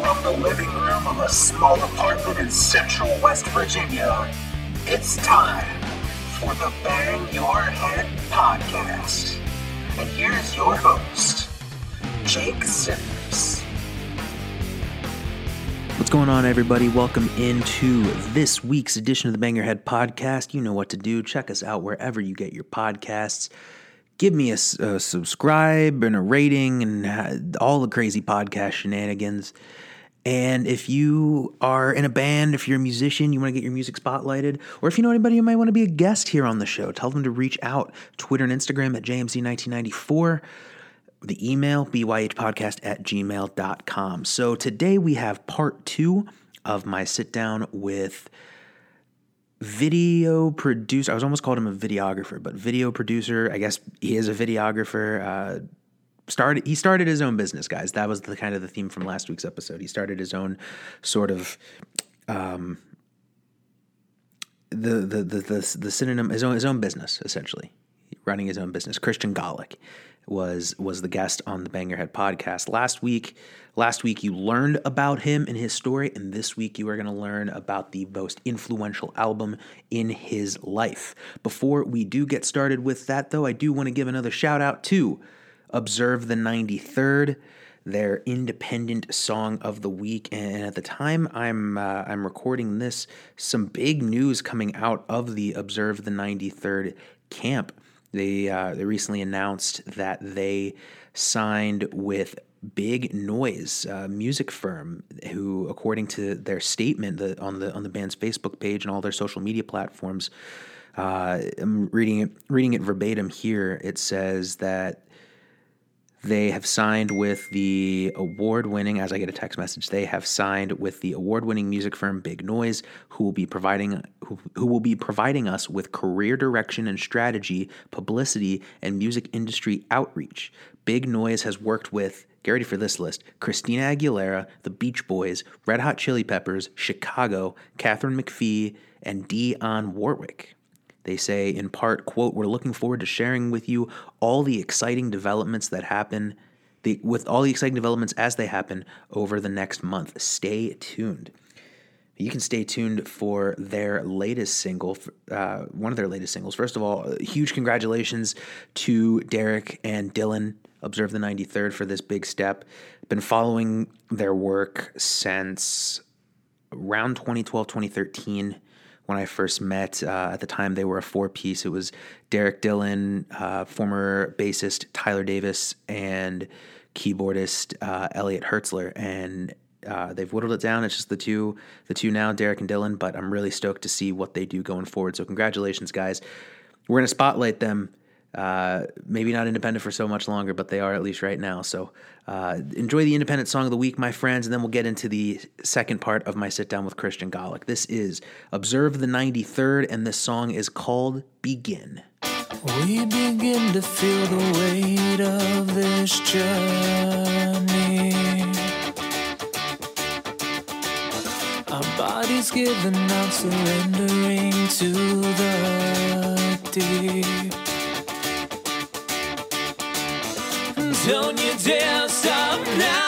from the living room of a small apartment in central West Virginia, it's time for the Bang Your Head podcast. And here's your host, Jake Simmons. What's going on, everybody? Welcome into this week's edition of the Bang Your Head podcast. You know what to do. Check us out wherever you get your podcasts. Give me a, a subscribe and a rating and all the crazy podcast shenanigans. And if you are in a band, if you're a musician, you want to get your music spotlighted, or if you know anybody who might want to be a guest here on the show, tell them to reach out. Twitter and Instagram at JMZ1994. The email, byhpodcast at gmail.com. So today we have part two of my sit down with video producer. I was almost called him a videographer, but video producer. I guess he is a videographer. Uh, started he started his own business, guys. That was the kind of the theme from last week's episode. He started his own sort of um, the, the the the the synonym his own his own business essentially, running his own business. Christian Golick was was the guest on the Bang Your Head podcast last week. Last week you learned about him and his story, and this week you are going to learn about the most influential album in his life. Before we do get started with that, though, I do want to give another shout out to Observe the 93rd, their independent song of the week. And at the time I'm uh, I'm recording this, some big news coming out of the Observe the 93rd camp. They uh, they recently announced that they signed with Big Noise, a music firm, who, according to their statement the, on the on the band's Facebook page and all their social media platforms, uh, I'm reading it reading it verbatim here. It says that they have signed with the award winning, as I get a text message, they have signed with the award winning music firm Big Noise, who will be providing who, who will be providing us with career direction and strategy, publicity, and music industry outreach. Big Noise has worked with get ready for this list Christina Aguilera, The Beach Boys, Red Hot Chili Peppers, Chicago, Katharine McPhee, and Dionne Warwick. They say, in part, quote, we're looking forward to sharing with you all the exciting developments that happen, the, with all the exciting developments as they happen over the next month. Stay tuned. You can stay tuned for their latest single, uh, one of their latest singles. First of all, huge congratulations to Derek and Dylan, Observe the 93rd, for this big step. Been following their work since around 2012, 2013 when I first met. Uh, at the time, they were a four piece. It was Derek Dillon, uh, former bassist Tyler Davis, and keyboardist uh, Elliot Hertzler. And uh, they've whittled it down. It's just the two, the two now, Derek and Dylan. But I'm really stoked to see what they do going forward. So congratulations, guys. We're gonna spotlight them uh, maybe not independent for so much longer, but they are at least right now. So uh, enjoy the independent song of the week, my friends, and then we'll get into the second part of my sit down with Christian Golick. This is Observe the 93rd, and this song is called Begin. We begin to feel the weight of this journey. Our bodies giving out, surrendering to the deep. You dare stop now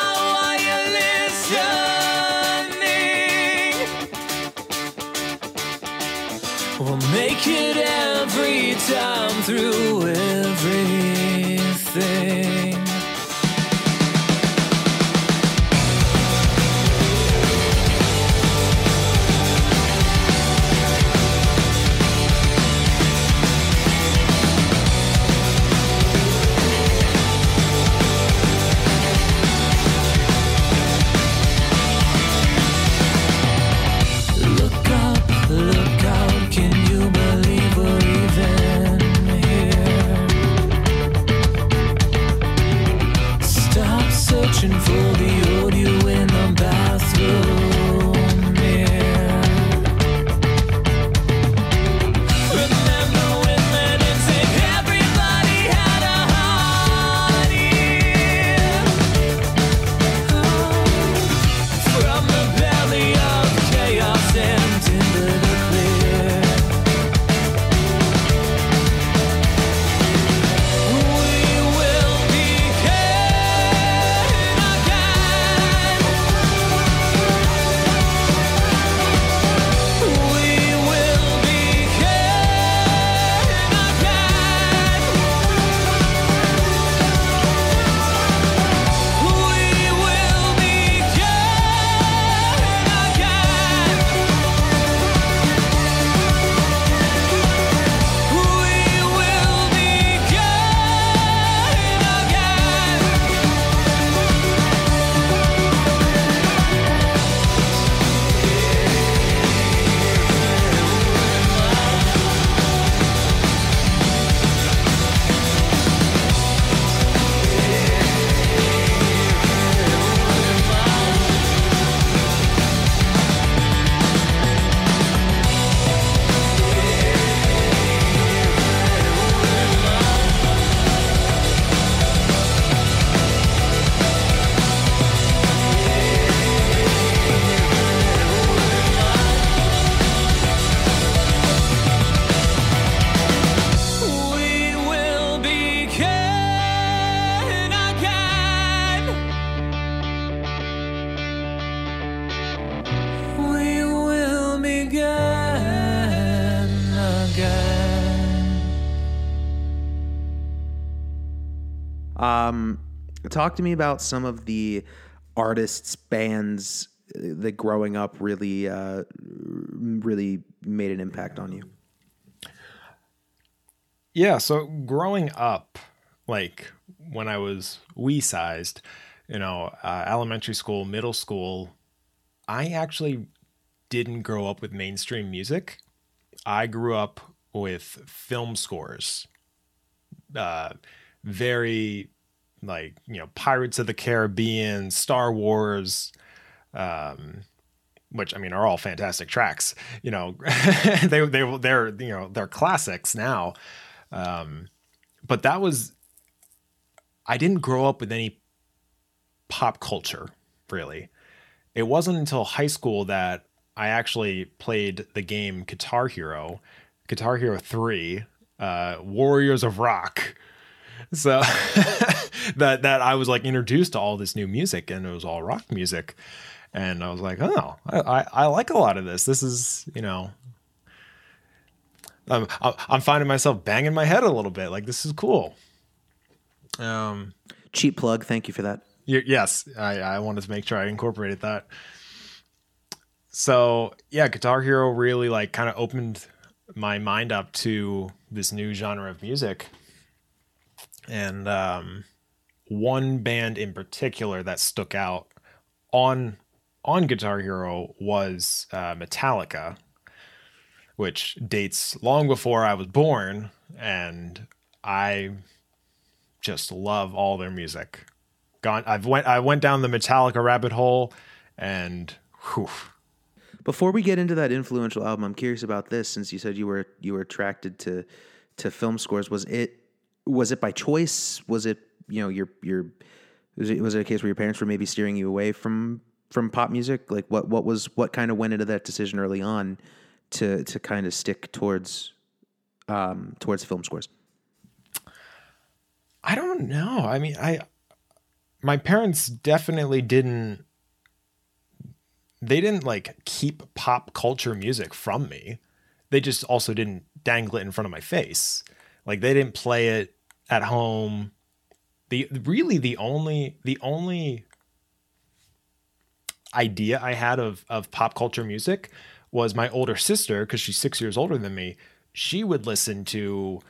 talk to me about some of the artists, bands uh, that growing up really, uh, really made an impact on you. Yeah, so growing up, like when I was wee sized, you know, uh, elementary school, middle school, I actually didn't grow up with mainstream music. I grew up with film scores. Uh, very like, you know, Pirates of the Caribbean, Star Wars, um, which I mean are all fantastic tracks. You know, they they they're you know they're classics now. Um, but that was I didn't grow up with any pop culture really. It wasn't until high school that I actually played the game Guitar Hero, Guitar Hero 3, uh, Warriors of Rock. So that that I was like introduced to all this new music and it was all rock music. And I was like, oh, I, I, I like a lot of this. This is, you know, I'm, I'm finding myself banging my head a little bit. Like, this is cool. Um, Cheap plug. Thank you for that. Yes, I, I wanted to make sure I incorporated that. So yeah, Guitar Hero really like kind of opened my mind up to this new genre of music. And um, one band in particular that stuck out on on Guitar Hero was uh, Metallica, which dates long before I was born, and I just love all their music gone I've went I went down the Metallica rabbit hole and whew, Before we get into that influential album, I'm curious about this. Since you said you were you were attracted to to film scores, was it was it by choice? Was it you know your your was it was it a case where your parents were maybe steering you away from from pop music? Like what what was what kind of went into that decision early on to to kind of stick towards um towards film scores? I don't know. I mean, I my parents definitely didn't they didn't like keep pop culture music from me. They just also didn't dangle it in front of my face. Like they didn't play it at home. The really the only the only idea I had of of pop culture music was my older sister because she's 6 years older than me. She would listen to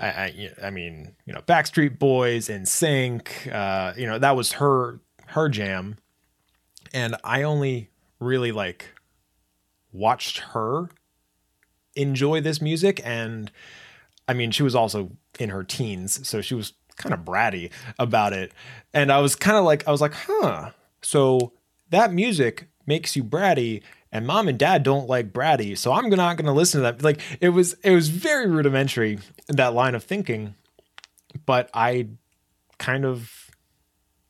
I, I, I mean, you know, Backstreet Boys NSYNC, uh, you know, that was her her jam, and I only really like watched her enjoy this music, and I mean, she was also in her teens, so she was kind of bratty about it, and I was kind of like, I was like, huh, so that music makes you bratty and mom and dad don't like bratty so i'm not going to listen to that. Like it was it was very rudimentary that line of thinking but i kind of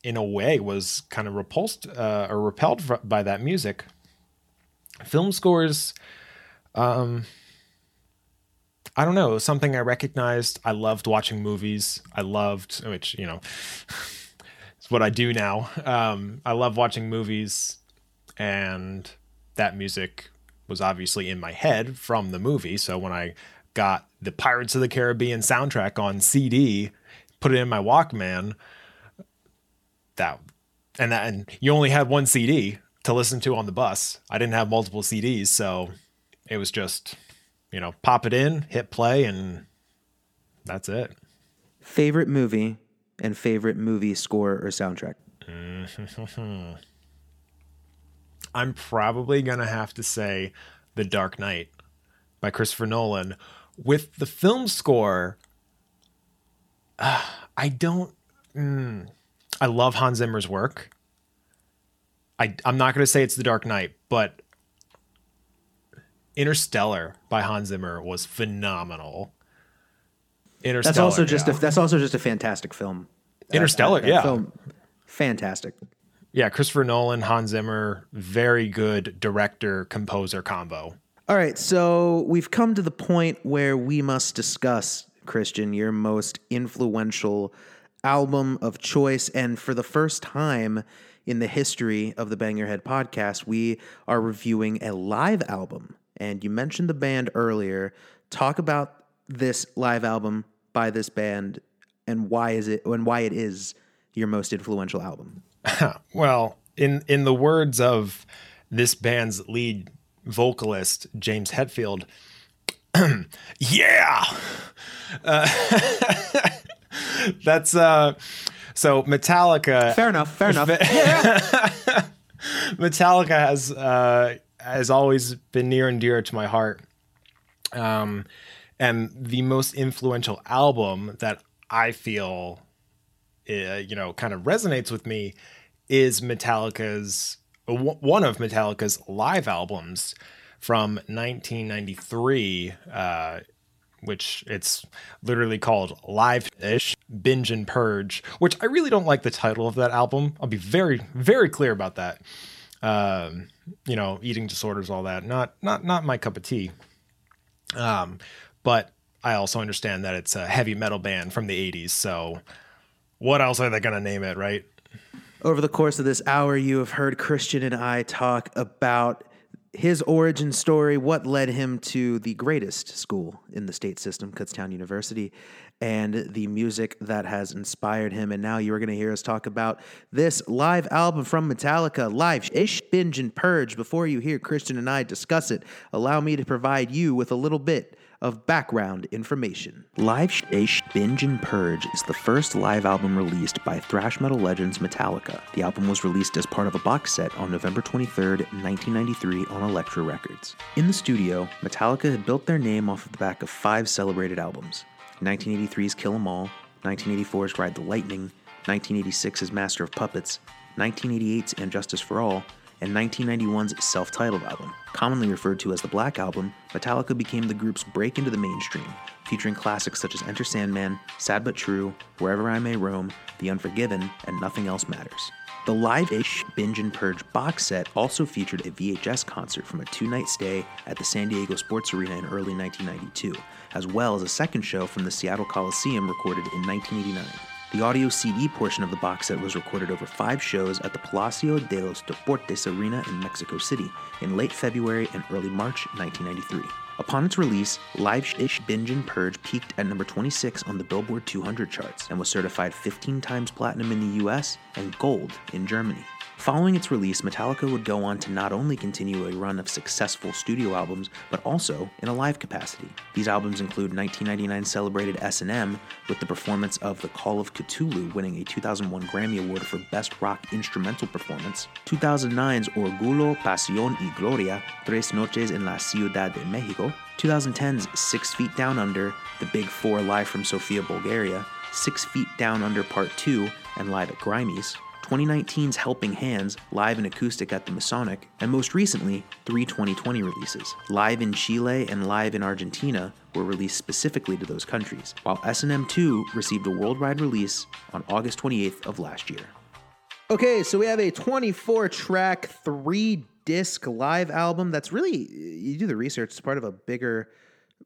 in a way was kind of repulsed uh, or repelled by that music. Film scores um i don't know something i recognized i loved watching movies i loved which you know it's what i do now um i love watching movies and that music was obviously in my head from the movie. So when I got the Pirates of the Caribbean soundtrack on CD, put it in my Walkman, that and that and you only had one CD to listen to on the bus. I didn't have multiple CDs, so it was just, you know, pop it in, hit play and that's it. Favorite movie and favorite movie score or soundtrack? I'm probably going to have to say The Dark Knight by Christopher Nolan. With the film score, uh, I don't. Mm, I love Hans Zimmer's work. I, I'm not going to say it's The Dark Knight, but Interstellar by Hans Zimmer was phenomenal. Interstellar. That's also just yeah. a, that's also just a fantastic film. That- Interstellar, that- that yeah. film, fantastic. yeah, Christopher Nolan, Hans Zimmer, very good director composer combo. All right, so we've come to the point where we must discuss, Christian, your most influential album of choice. And for the first time in the history of the Bang Your Head podcast, we are reviewing a live album. And you mentioned the band earlier. Talk about this live album by this band and why is it and why it is your most influential album? Well, in in the words of this band's lead vocalist James Hetfield, yeah, uh, that's uh, so Metallica. Fair enough. Fair enough. Metallica has uh, has always been near and dear to my heart. Um, and the most influential album that I feel, uh, you know, kind of resonates with me is Metallica's w- one of Metallica's live albums from 1993. Uh, which it's literally called Live Ish Binge and Purge, which I really don't like the title of that album. I'll be very, very clear about that. Um, you know, eating disorders, all that. Not, not, not my cup of tea. Um, but I also understand that it's a heavy metal band from the 80s. So what else are they going to name it, right? Over the course of this hour, you have heard Christian and I talk about his origin story, what led him to the greatest school in the state system, Kutztown University, and the music that has inspired him. And now you are going to hear us talk about this live album from Metallica, Live Ish, Binge, and Purge. Before you hear Christian and I discuss it, allow me to provide you with a little bit of background information. Live Ish Binge and Purge is the first live album released by thrash metal legends Metallica. The album was released as part of a box set on November 23, 1993, on Elektra Records. In the studio, Metallica had built their name off of the back of five celebrated albums 1983's Kill 'Em All, 1984's Ride the Lightning, 1986's Master of Puppets, 1988's And Justice for All, and 1991's self titled album. Commonly referred to as the Black Album, Metallica became the group's break into the mainstream, featuring classics such as Enter Sandman, Sad But True, Wherever I May Roam, The Unforgiven, and Nothing Else Matters. The Live Ish Binge and Purge box set also featured a VHS concert from a two night stay at the San Diego Sports Arena in early 1992, as well as a second show from the Seattle Coliseum recorded in 1989. The audio CD portion of the box set was recorded over five shows at the Palacio de los Deportes Arena in Mexico City in late February and early March 1993. Upon its release, Live Ish Binge and Purge peaked at number 26 on the Billboard 200 charts and was certified 15 times platinum in the US and gold in Germany. Following its release, Metallica would go on to not only continue a run of successful studio albums, but also in a live capacity. These albums include 1999 celebrated S&M with the performance of The Call of Ktulu winning a 2001 Grammy Award for Best Rock Instrumental Performance, 2009's Orgullo, Pasión y Gloria, Tres Noches en la Ciudad de Mexico, 2010's Six Feet Down Under, The Big Four live from Sofia, Bulgaria, Six Feet Down Under Part 2, and live at Grimey's, 2019's Helping Hands, live and acoustic at the Masonic, and most recently, three 2020 releases. Live in Chile and live in Argentina were released specifically to those countries, while S&M 2 received a worldwide release on August 28th of last year. Okay, so we have a 24 track, three disc live album that's really, you do the research, it's part of a bigger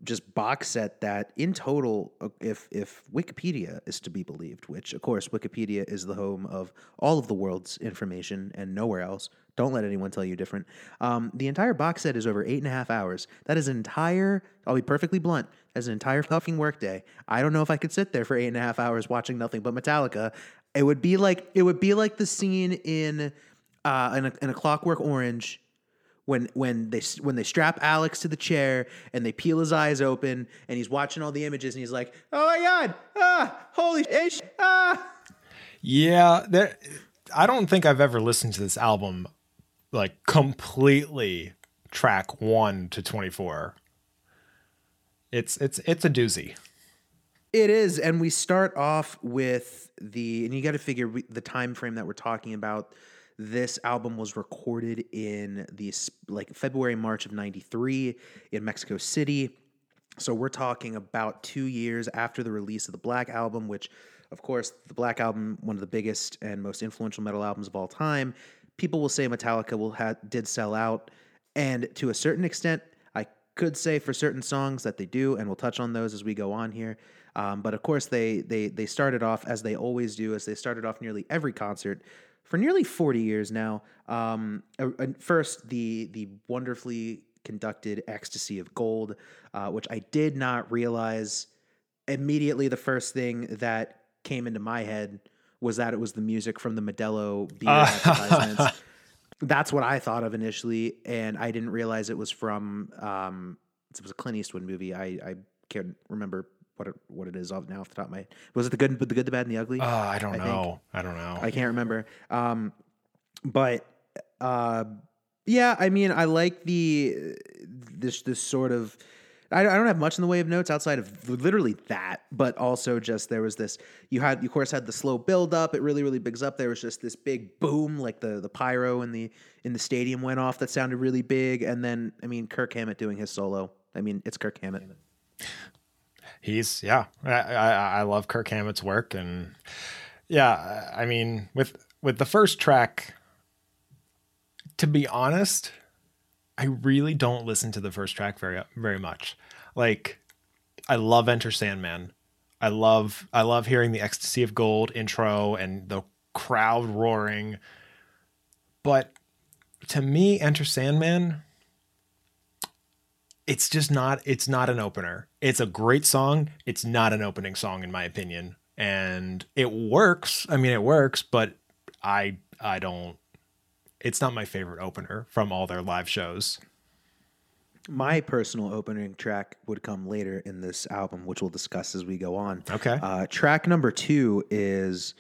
just box set that in total uh, if if wikipedia is to be believed which of course wikipedia is the home of all of the world's information and nowhere else. Don't let anyone tell you different. Um, the entire box set is over eight and a half hours. That is an entire i'll be perfectly blunt as an entire fucking workday i don't know if i could sit there for eight and a half hours watching nothing but metallica. It would be like it would be like the scene in uh in a, in a clockwork orange when when they when they strap Alex to the chair and they peel his eyes open and he's watching all the images and he's like, "Oh my god! Ah, holy shit! Ah!" Yeah, there. I don't think I've ever listened to this album like completely track one to twenty four. It's it's it's a doozy. It is, and we start off with the and you got to figure the time frame that we're talking about. This album was recorded in the like February March of '93 in Mexico City. So we're talking about two years after the release of the Black Album, which, of course, the Black Album, one of the biggest and most influential metal albums of all time. People will say Metallica will ha- did sell out, and to a certain extent, I could say for certain songs that they do, and we'll touch on those as we go on here. Um, but of course, they they they started off as they always do, as they started off nearly every concert for nearly 40 years now. Um, first, the the wonderfully conducted Ecstasy of Gold, uh, which I did not realize immediately. The first thing that came into my head was that it was the music from the Modelo beer Uh. advertisements. That's what I thought of initially, and I didn't realize it was from. Um, it was a Clint Eastwood movie. I, I can't remember what it, what it is off now off the top of my head. Was it the good, the good, the bad, and the ugly? Uh, I don't I think. know. I don't know. I can't remember. Um, but uh, yeah, I mean, I like the this this sort of. I, I don't have much in the way of notes outside of literally that, but also just there was this. You had, you of course, had the slow build up. It really, really bigs up. There was just this big boom, like the the pyro in the in the stadium went off. That sounded really big, and then I mean, Kirk Hammett doing his solo. I mean, it's Kirk Hammett. He's yeah. I, I I love Kirk Hammett's work and yeah. I mean with with the first track, to be honest, I really don't listen to the first track very very much. Like I love Enter Sandman. I love I love hearing the Ecstasy of Gold intro and the crowd roaring. But to me, Enter Sandman, it's just not it's not an opener. It's a great song. It's not an opening song in my opinion. And it works. I mean it works, but I I don't it's not my favorite opener from all their live shows. My personal opening track would come later in this album, which we'll discuss as we go on. Okay. Uh, track number two is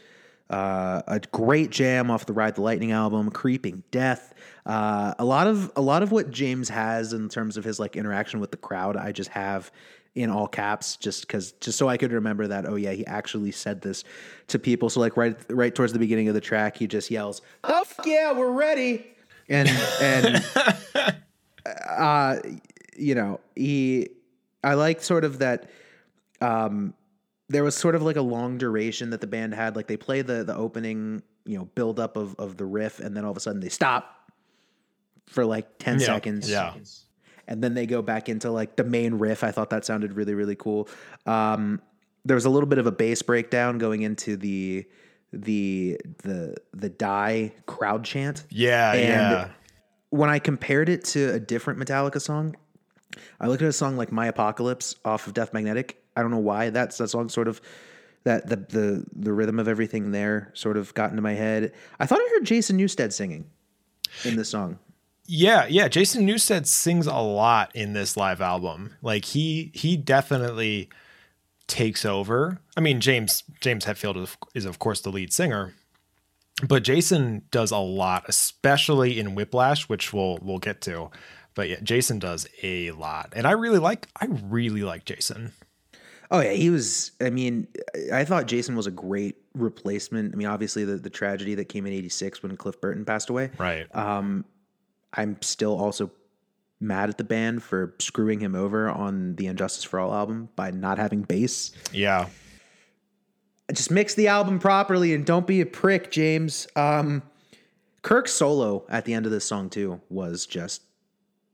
uh, a great jam off the Ride the Lightning album, "Creeping Death." Uh, a lot of a lot of what James has in terms of his like interaction with the crowd, I just have in all caps, just because just so I could remember that. Oh yeah, he actually said this to people. So like right right towards the beginning of the track, he just yells, "Oh yeah, we're ready!" And and uh, you know, he, I like sort of that. Um, there was sort of like a long duration that the band had. Like they play the the opening, you know, build up of of the riff, and then all of a sudden they stop for like ten Yeah, seconds. yeah. And then they go back into like the main riff. I thought that sounded really really cool. Um, there was a little bit of a bass breakdown going into the the the the die crowd chant Yeah, And yeah. when I compared it to a different Metallica song, I looked at a song like My Apocalypse off of Death Magnetic. I don't know why that's that song sort of that the the the rhythm of everything there sort of got into my head. I thought I heard Jason Newsted singing in this song. Yeah, yeah. Jason Newsted sings a lot in this live album. Like he he definitely takes over. I mean, James James Hetfield is, is of course the lead singer, but Jason does a lot, especially in Whiplash, which we'll we'll get to. But yeah, Jason does a lot, and I really like I really like Jason. Oh yeah, he was. I mean, I thought Jason was a great replacement. I mean, obviously the the tragedy that came in '86 when Cliff Burton passed away. Right. Um, I'm still also mad at the band for screwing him over on the And Justice for All album by not having bass. yeah. Just mix the album properly and don't be a prick, James. Um, Kirk's solo at the end of this song too was just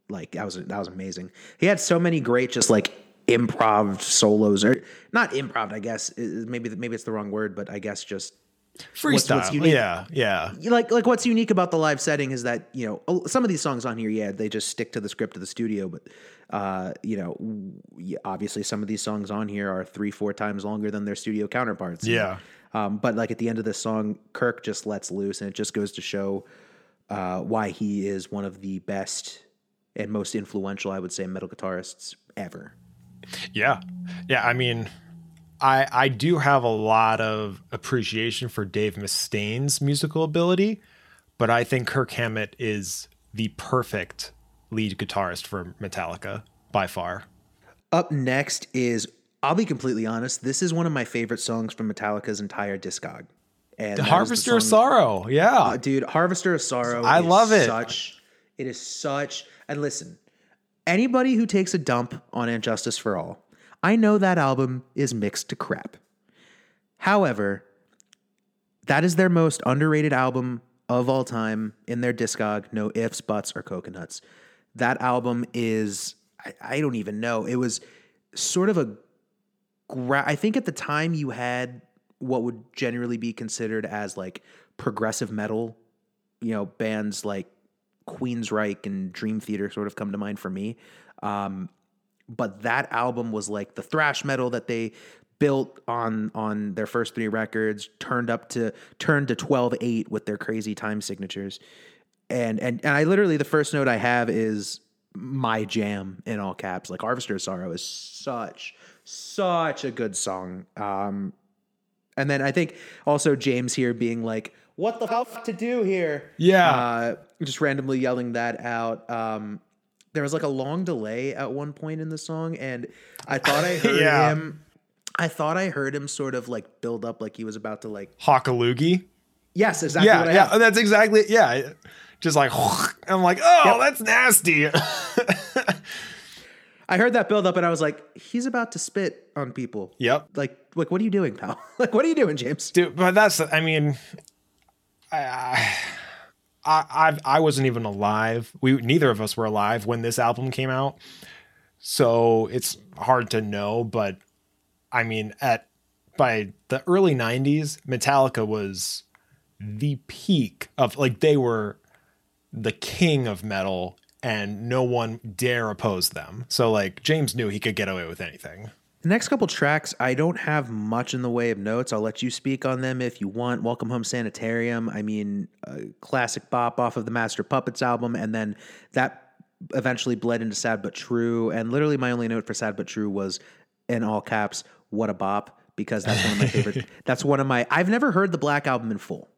like that was that was amazing. He had so many great just like improv solos or not improv, I guess. Maybe maybe it's the wrong word, but I guess just Freestyle. what's unique- yeah. Yeah. like like what's unique about the live setting is that you know some of these songs on here yeah they just stick to the script of the studio but uh you know obviously some of these songs on here are three four times longer than their studio counterparts Yeah. um but like at the end of this song kirk just lets loose and it just goes to show uh why he is one of the best and most influential i would say metal guitarists ever Yeah. Yeah. I mean, I I do have a lot of appreciation for Dave Mustaine's musical ability, but I think Kirk Hammett is the perfect lead guitarist for Metallica by far. Up next is, I'll be completely honest, this is one of my favorite songs from Metallica's entire discog. And The Harvester of song- Sorrow. Yeah. Uh, dude, Harvester of Sorrow. I love it. Such, it is such. And listen, anybody who takes a dump on And Justice for All, I know that album is mixed to crap. However, that is their most underrated album of all time in their discog. No ifs, buts, or coconuts. That album is, I, I don't even know. It was sort of a gra- I think at the time you had what would generally be considered as like progressive metal, you know, bands like Queensryche and Dream Theater sort of come to mind for me. Um, but that album was like the thrash metal that they built on on their first three records, turned up to turned to 12-8 with their crazy time signatures. And and and I literally the first note I have is my jam in all caps. Like Harvester of Sorrow is such such a good song. Um and then I think also James here being like, "What the fuck to do here?" Yeah. uh, just randomly yelling that out. Um, there was like a long delay at one point in the song, and I thought I heard Yeah. him. I thought I heard him sort of like build up, like he was about to like. hawk a loogie. Yes, exactly. Yeah, what I yeah, have. that's exactly yeah. Just like I'm like, oh, Yep. that's nasty. I heard that build up, and I was like, he's about to spit on people. yep. Like, like, what are you doing, pal? like, what are you doing, James? Dude, but that's I mean, I, I I I wasn't even alive. We neither of us were alive when this album came out, so it's hard to know. But I mean, at by the early '90s, Metallica was the peak of like they were the king of metal, and no one dare oppose them. So like James knew he could get away with anything. The next couple tracks, I don't have much in the way of notes. I'll let you speak on them if you want. Welcome Home Sanitarium. I mean, a classic bop off of the Master Puppets album, and then that eventually bled into Sad But True. And literally, my only note for Sad But True was in all caps, "What a bop!" Because that's one of my favorite. that's one of my. I've never heard the Black album in full.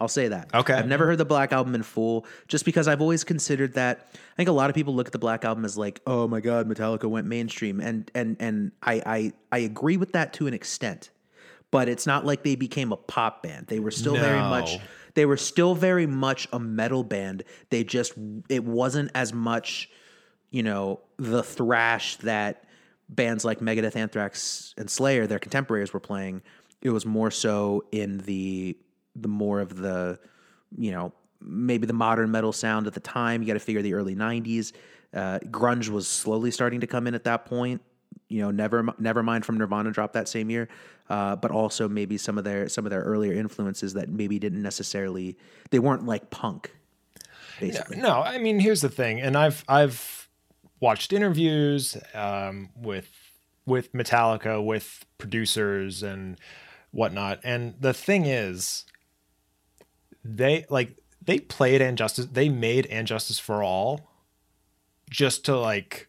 I'll say that. Okay. I've never heard the Black Album in full just because I've always considered that I think a lot of people look at the Black Album as like, "Oh my god, Metallica went mainstream." And and and I I I agree with that to an extent. But it's not like they became a pop band. They were still very much they were still very much a metal band. They just it wasn't as much, you know, the thrash that bands like Megadeth, Anthrax, and Slayer, their contemporaries, were playing. It was more so in the the more of the, you know, maybe the modern metal sound at the time. You got to figure the early '90s. Uh, grunge was slowly starting to come in at that point. You know, never mind from Nirvana dropped that same year, uh, but also maybe some of their some of their earlier influences that maybe didn't necessarily they weren't like punk. Basically, No, I mean here's the thing, and I've I've watched interviews um, with with Metallica, with producers and whatnot, and the thing is, they like they played and justice, they made and justice for all, just to like.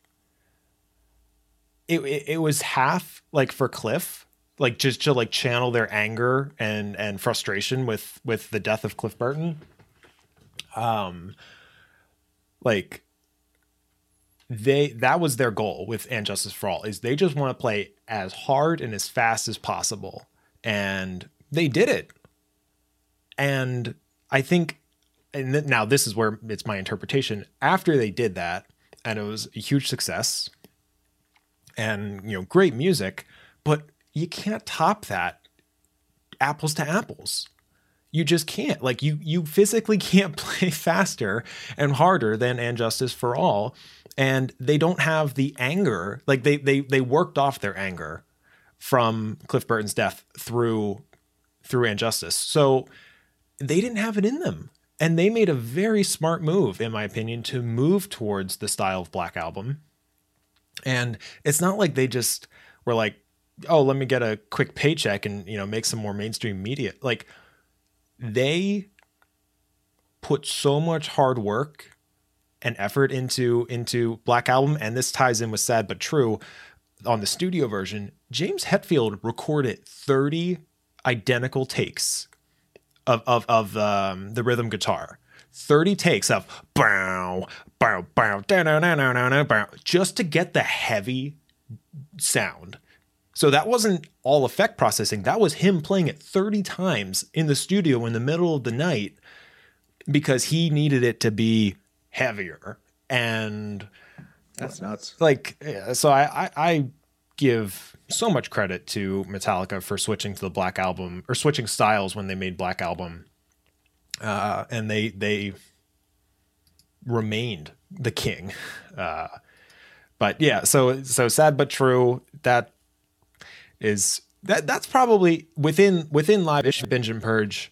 It, it, it was half like for Cliff, like just to like channel their anger and and frustration with with the death of Cliff Burton Um like they that was their goal with and justice for all is they just want to play as hard and as fast as possible and they did it and i think and th- now this is where it's my interpretation. After they did that and it was a huge success and you know great music but you can't top that apples to apples. You just can't. Like you you physically can't play faster and harder than and justice for all and they don't have the anger like they they they worked off their anger from cliff burton's death through through and justice so they didn't have it in them and they made a very smart move in my opinion to move towards the style of black album and it's not like they just were like oh let me get a quick paycheck and you know make some more mainstream media like they put so much hard work and effort into into Black Album, and this ties in with Sad but True on the studio version. James Hetfield recorded 30 identical takes of of of um, the rhythm guitar. 30 takes of bow, bow, bow, da, da, da, da, da, da, bow, just to get the heavy sound. So that wasn't all effect processing. That was him playing it 30 times in the studio in the middle of the night because he needed it to be heavier. And that's nuts. like, so I, I, I give so much credit to Metallica for switching to the Black Album or switching styles when they made Black Album. Uh, and they, they remained the king. Uh, but yeah, so, so sad but true. That, is that that's probably within within live ish binge and purge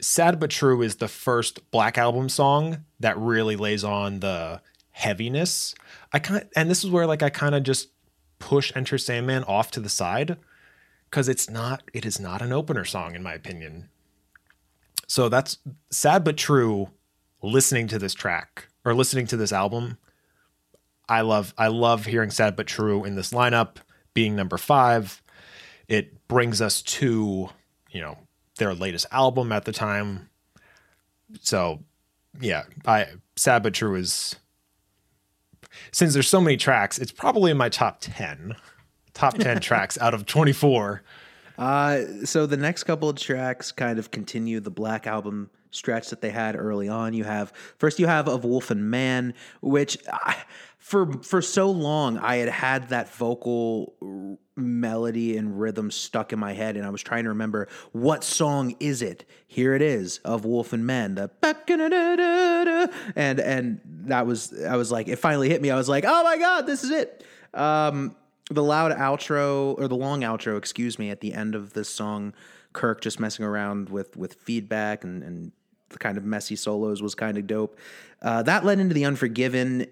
sad but true is the first black album song that really lays on the heaviness i kind and this is where like i kind of just push Enter Sandman off to the side because it's not it is not an opener song in my opinion. So that's sad but true. Listening to this track or listening to this album, I love I love hearing sad but true in this lineup being number five. It brings us to you know their latest album at the time. So yeah, I sad but true is since there's so many tracks, it's probably in my top 10. Top 10 tracks out of 24. Uh, so the next couple of tracks kind of continue the Black Album stretch that they had early on. You have first you have of Wolf and Man, which I, for for so long I had had that vocal melody and rhythm stuck in my head, and I was trying to remember what song is it. Here it is of Wolf and Men, the and and that was I was like it finally hit me. I was like, oh my god, this is it. Um, the loud outro or the long outro, excuse me, at the end of this song, Kirk just messing around with with feedback and and the kind of messy solos was kind of dope. Uh, that led into the Unforgiven.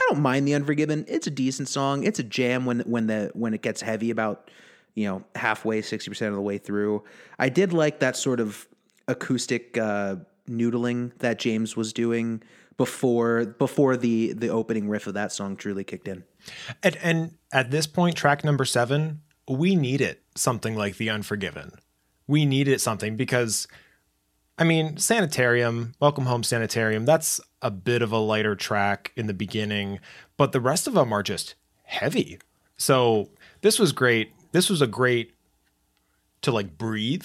I don't mind the Unforgiven. It's a decent song. It's a jam when when the when it gets heavy about you know halfway, sixty percent of the way through. I did like that sort of acoustic uh, noodling that James was doing before before the the opening riff of that song truly kicked in. And, and at this point, track number seven, we needed something like The Unforgiven. We needed something because, I mean, Sanitarium, Welcome Home Sanitarium, that's a bit of a lighter track in the beginning, but the rest of them are just heavy. So this was great. This was a great to like breathe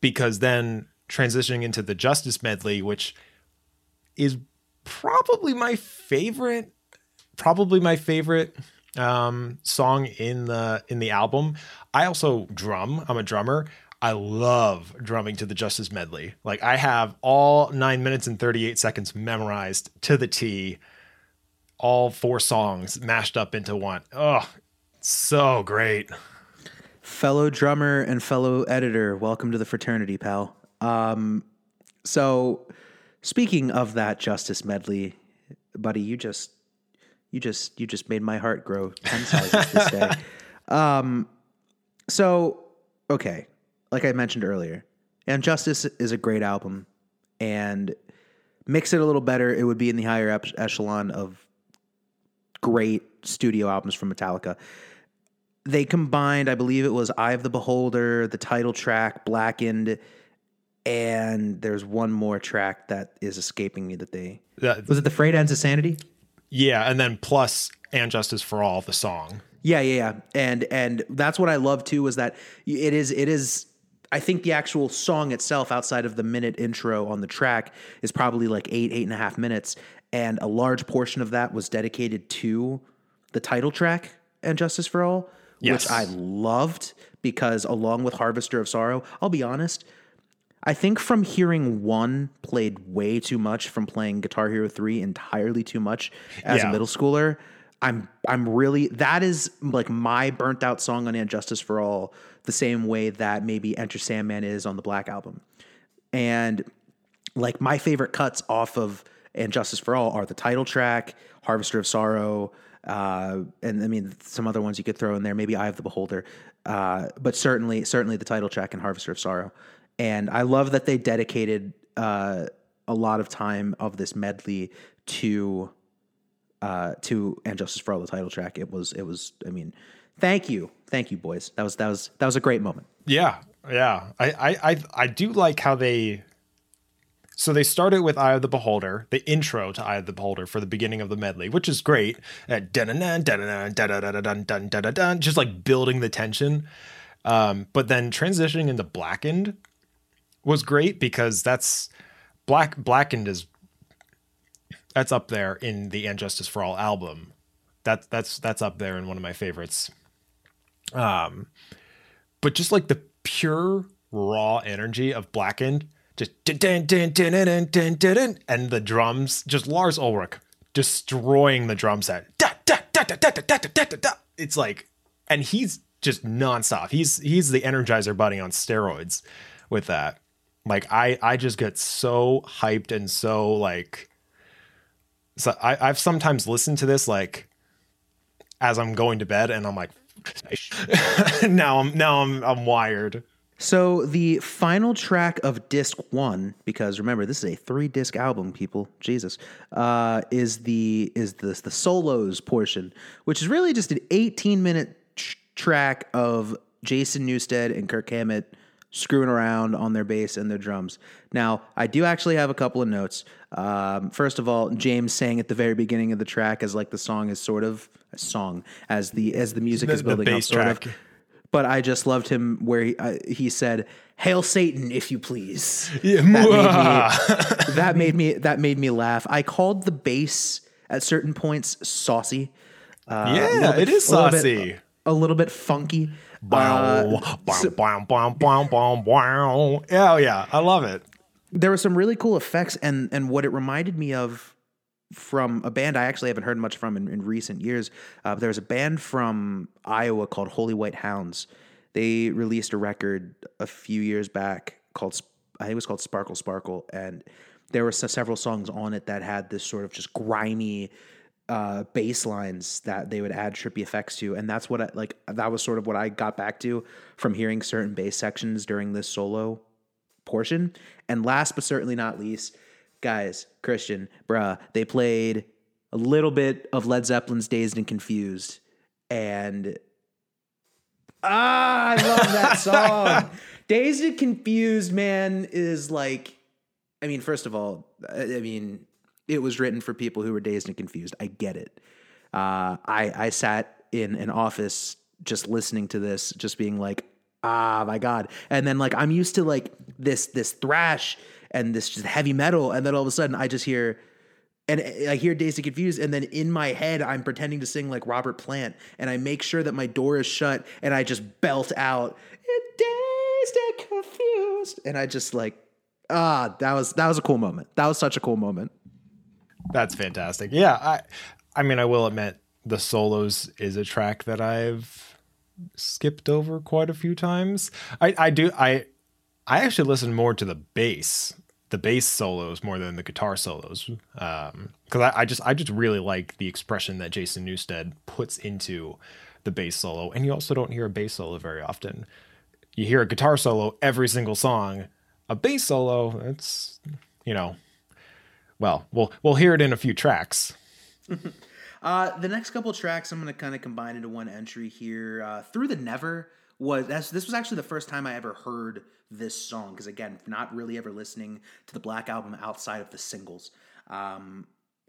because then transitioning into the Justice medley, which is probably my favorite probably my favorite um, song in the in the album. I also drum. I'm a drummer. I love drumming to the Justice medley. Like I have all nine minutes and 38 seconds memorized to the T. All four songs mashed up into one. Oh, so great. fellow drummer and fellow editor, welcome to the fraternity, pal. Um, so, speaking of that Justice medley, buddy, you just you just you just made my heart grow ten sizes this day. Um, so okay, like I mentioned earlier, and Justice is a great album, and mix it a little better, it would be in the higher ep- echelon of great studio albums from Metallica they combined, I believe it was Eye of the Beholder, the title track, Blackened, and there's one more track that is escaping me that they That- was it the Frayed Ends of Sanity? Yeah, and then plus and Justice for All, the song. Yeah, yeah, yeah. And and that's what I love too is that it is it is I think the actual song itself, outside of the minute intro on the track, is probably like eight, eight and a half minutes. And a large portion of that was dedicated to the title track and Justice for All, Yes. which I loved because along with Harvester of Sorrow, I'll be honest, I think from hearing one played way too much from playing Guitar Hero 3 entirely too much as Yeah. a middle schooler. I'm I'm really that is like my burnt out song on And Justice for All, the same way that maybe Enter Sandman is on the Black album. And like my favorite cuts off of And Justice for All are the title track, Harvester of Sorrow, uh, and I mean some other ones you could throw in there, maybe Eye of the Beholder, uh, but certainly certainly the title track and Harvester of Sorrow. And I love that they dedicated uh, a lot of time of this medley to uh, to and Justice for All the title track. It was it was I mean, thank you, thank you, boys. That was that was that was a great moment. Yeah, yeah. I, I, I, I do like how they. So they started with Eye of the Beholder, the intro to Eye of the Beholder for the beginning of the medley, which is great. Uh, Just like building the tension. Um, but then transitioning into Blackened was great because that's Black Blackened is that's up there in the And Justice for All album. That's that's that's up there in one of my favorites. Um, but just like the pure raw energy of Blackened, just and the drums, just Lars Ulrich destroying the drum set. It's like, and he's just nonstop. He's he's the Energizer Bunny on steroids with that. Like I I just get so hyped and so like. So I, I've sometimes listened to this like as I'm going to bed and I'm like, now I'm now I'm I'm wired. So the final track of disc one, because remember this is a three disc album, people. Jesus, uh, is the is the the solos portion, which is really just an 18 minute tr- track of Jason Newsted and Kirk Hammett screwing around on their bass and their drums. Now, I do actually have a couple of notes. Um, first of all, James sang at the very beginning of the track as like the song is sort of song as the as the music The- is building up, sort track. of. But I just loved him where he uh, he said, "Hail Satan, if you please." Yeah, that made me that made me that made me laugh. I called the bass at certain points saucy. Uh, yeah, bit- it is a little bit- saucy. a little bit funky. Bow, Uh, bow, bow, bow, bow, bow, bow. Yeah, oh, yeah, I love it. there were some really cool effects, and and what it reminded me of from a band I actually haven't heard much from in, in recent years. Uh, there was a band from Iowa called Holy White Hounds. They released a record a few years back called I think it was called Sparkle Sparkle, and there were several songs on it that had this sort of just grimy uh, bass lines that they would add trippy effects to, and that's what I like. That was sort of what I got back to from hearing certain bass sections during this solo portion. And last but certainly not least, guys, Christian, bruh, they played a little bit of Led Zeppelin's Dazed and Confused. And ah, I love that song. Dazed and Confused, man, is like, I mean, first of all, I I mean, it was written for people who were dazed and confused. I get it. Uh, I I sat in an office just listening to this, just being like, ah, my god. And then like I'm used to like this this thrash and this just heavy metal, and then all of a sudden I just hear. And I hear and Confused, and then in my head, I'm pretending to sing like Robert Plant, and I make sure that my door is shut, and I just belt out, and Confused, and I just like, ah, that was that was a cool moment. That was such a cool moment. That's fantastic. Yeah, I I mean I will admit the solos is a track that I've skipped over quite a few times. I I do I I actually listen more to the bass, the bass solos more than the guitar solos. Um cuz I, I just I just really like the expression that Jason Newsted puts into the bass solo and you also don't hear a bass solo very often. You hear a guitar solo every single song. A bass solo, it's you know, well, we'll we'll hear it in a few tracks. Uh, the next couple tracks I'm going to kind of combine into one entry here. Uh, Through the Never was that's, this was actually the first time I ever heard this song because again, not really ever listening to the Black album outside of the singles. Um,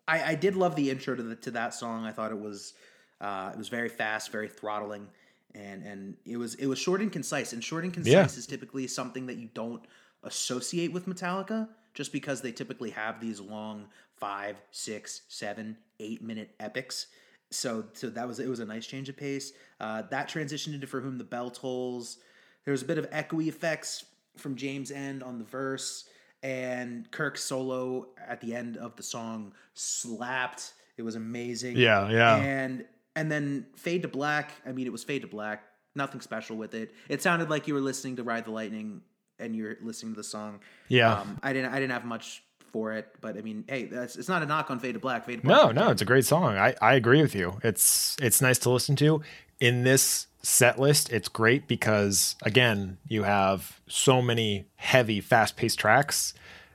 I, I did love the intro to the, to that song. I thought it was uh, it was very fast, very throttling, and and it was it was short and concise. And short and concise Yeah. is typically something that you don't associate with Metallica, just because they typically have these long five, six, seven, eight minute epics. So so that was it was a nice change of pace. Uh, that transitioned into For Whom the Bell Tolls. There was a bit of echoey effects from James End on the verse, and Kirk's solo at the end of the song slapped. It was amazing. Yeah, yeah. And and then Fade to Black. I mean, it was Fade to Black. Nothing special with it. It sounded like you were listening to Ride the Lightning and you're listening to the song. Yeah. Um, I didn't. I didn't have much for it, but I mean, hey, that's it's not a knock on Fade to Black. Fade to Black. No, no, it's a great song. I, I agree with you. It's it's nice to listen to. In this set list, it's great because again, you have so many heavy, fast paced tracks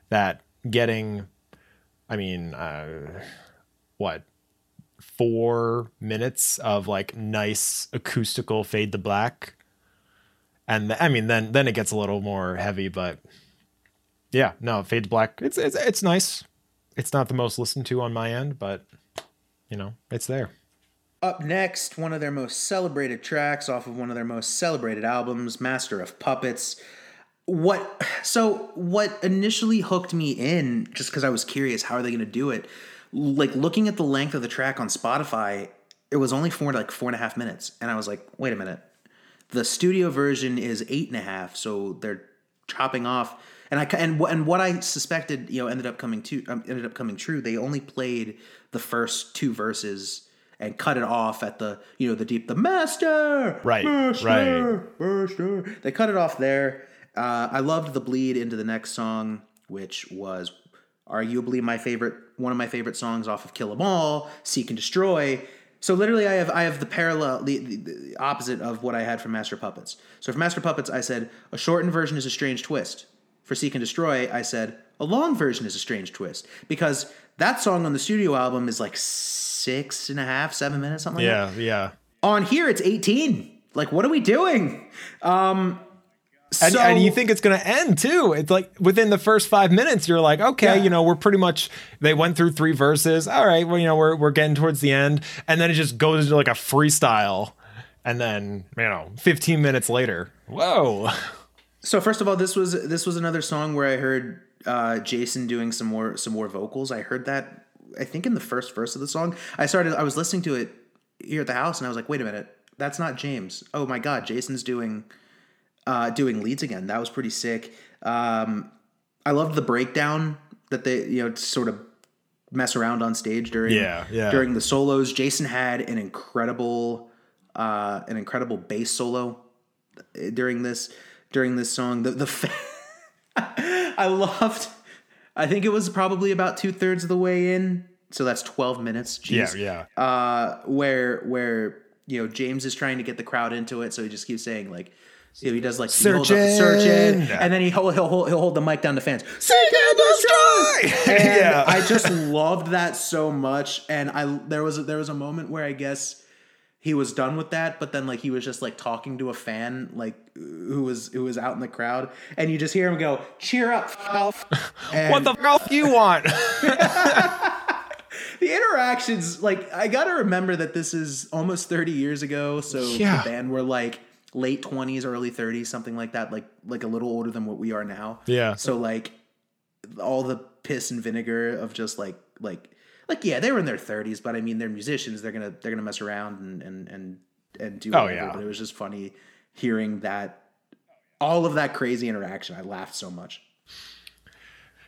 that getting I mean, uh what four minutes of like nice acoustical fade to black. And I mean then then it gets a little more heavy, but yeah, no, fade to black. It's it's it's nice. It's not the most listened to on my end, but you know, it's there. Up next, one of their most celebrated tracks off of one of their most celebrated albums, Master of Puppets. What so what initially hooked me in just because I was curious how are they gonna do it? Like looking at the length of the track on Spotify, it was only four like four and a half minutes. And I was like, wait a minute. The studio version is eight and a half, so they're chopping off. And I and and what I suspected, you know, ended up coming to um, ended up coming true. They only played the first two verses and cut it off at the you know the deep the master Right, master, master. They cut it off there. Uh, I loved the bleed into the next song, which was arguably my favorite, one of my favorite songs off of Kill 'Em All, Seek and Destroy. So literally, I have I have the parallel, the, the, the opposite of what I had from Master Puppets. So for Master Puppets, I said a shortened version is a strange twist. For Seek and Destroy, I said a long version is a strange twist because that song on the studio album is like six and a half, seven minutes, something like that. Yeah, yeah. On here, it's eighteen. Like, what are we doing? Um, And, and you think it's going to end too. It's like within the first five minutes, you're like, okay, Yeah. you know, we're pretty much, they went through three verses. All right, well, you know, we're, we're getting towards the end. And then it just goes into like a freestyle. And then, you know, 15 minutes later, whoa. So first of all, this was this was another song where I heard uh, Jason doing some more some more vocals. I heard that I think in the first verse of the song. I started I was listening to it here at the house and I was like, wait a minute, that's not James. Oh my god, Jason's doing uh, doing leads again. That was pretty sick. Um, I loved the breakdown that they you know sort of mess around on stage during Yeah, yeah. during the solos. Jason had an incredible uh, an incredible bass solo during this during this song. The the fa- I loved. I think it was probably about two thirds of the way in, so that's twelve minutes. Yeah, Jeez. yeah. Uh, where where you know James is trying to get the crowd into it, so he just keeps saying like. You know, he does like he up the Searching. searching, and then he he'll, he'll hold he'll hold the mic down to fans. Seek and destroy. And Yeah. I just loved that so much, and I there was a, there was a moment where I guess he was done with that, but then like he was just like talking to a fan like who was who was out in the crowd, and you just hear him go, "Cheer up, Alf!" And what the fuck you want? the interactions, like I got to remember that this is almost thirty years ago, so Yeah. the band were like late twenties, early thirties, something like that, like like a little older than what we are now. Yeah. So like all the piss and vinegar of just like like like yeah, they were in their thirties, but I mean they're musicians. They're gonna they're gonna mess around and and and and do Oh, whatever. yeah. But it was just funny hearing that all of that crazy interaction. I laughed so much.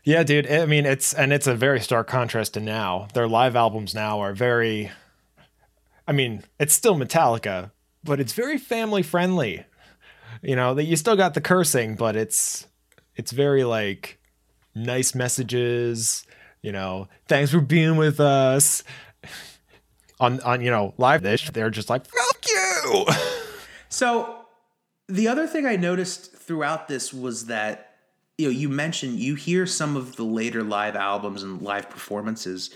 Yeah, dude. I mean, it's and it's a very stark contrast to now. Their live albums now are very. I mean, it's still Metallica, but it's very family friendly. You know that you still got the cursing, but it's it's very like nice messages. You know, thanks for being with us. On on you know Live Shit, they're just like fuck you. So the other thing I noticed throughout this was that you know you mentioned you hear some of the later live albums and live performances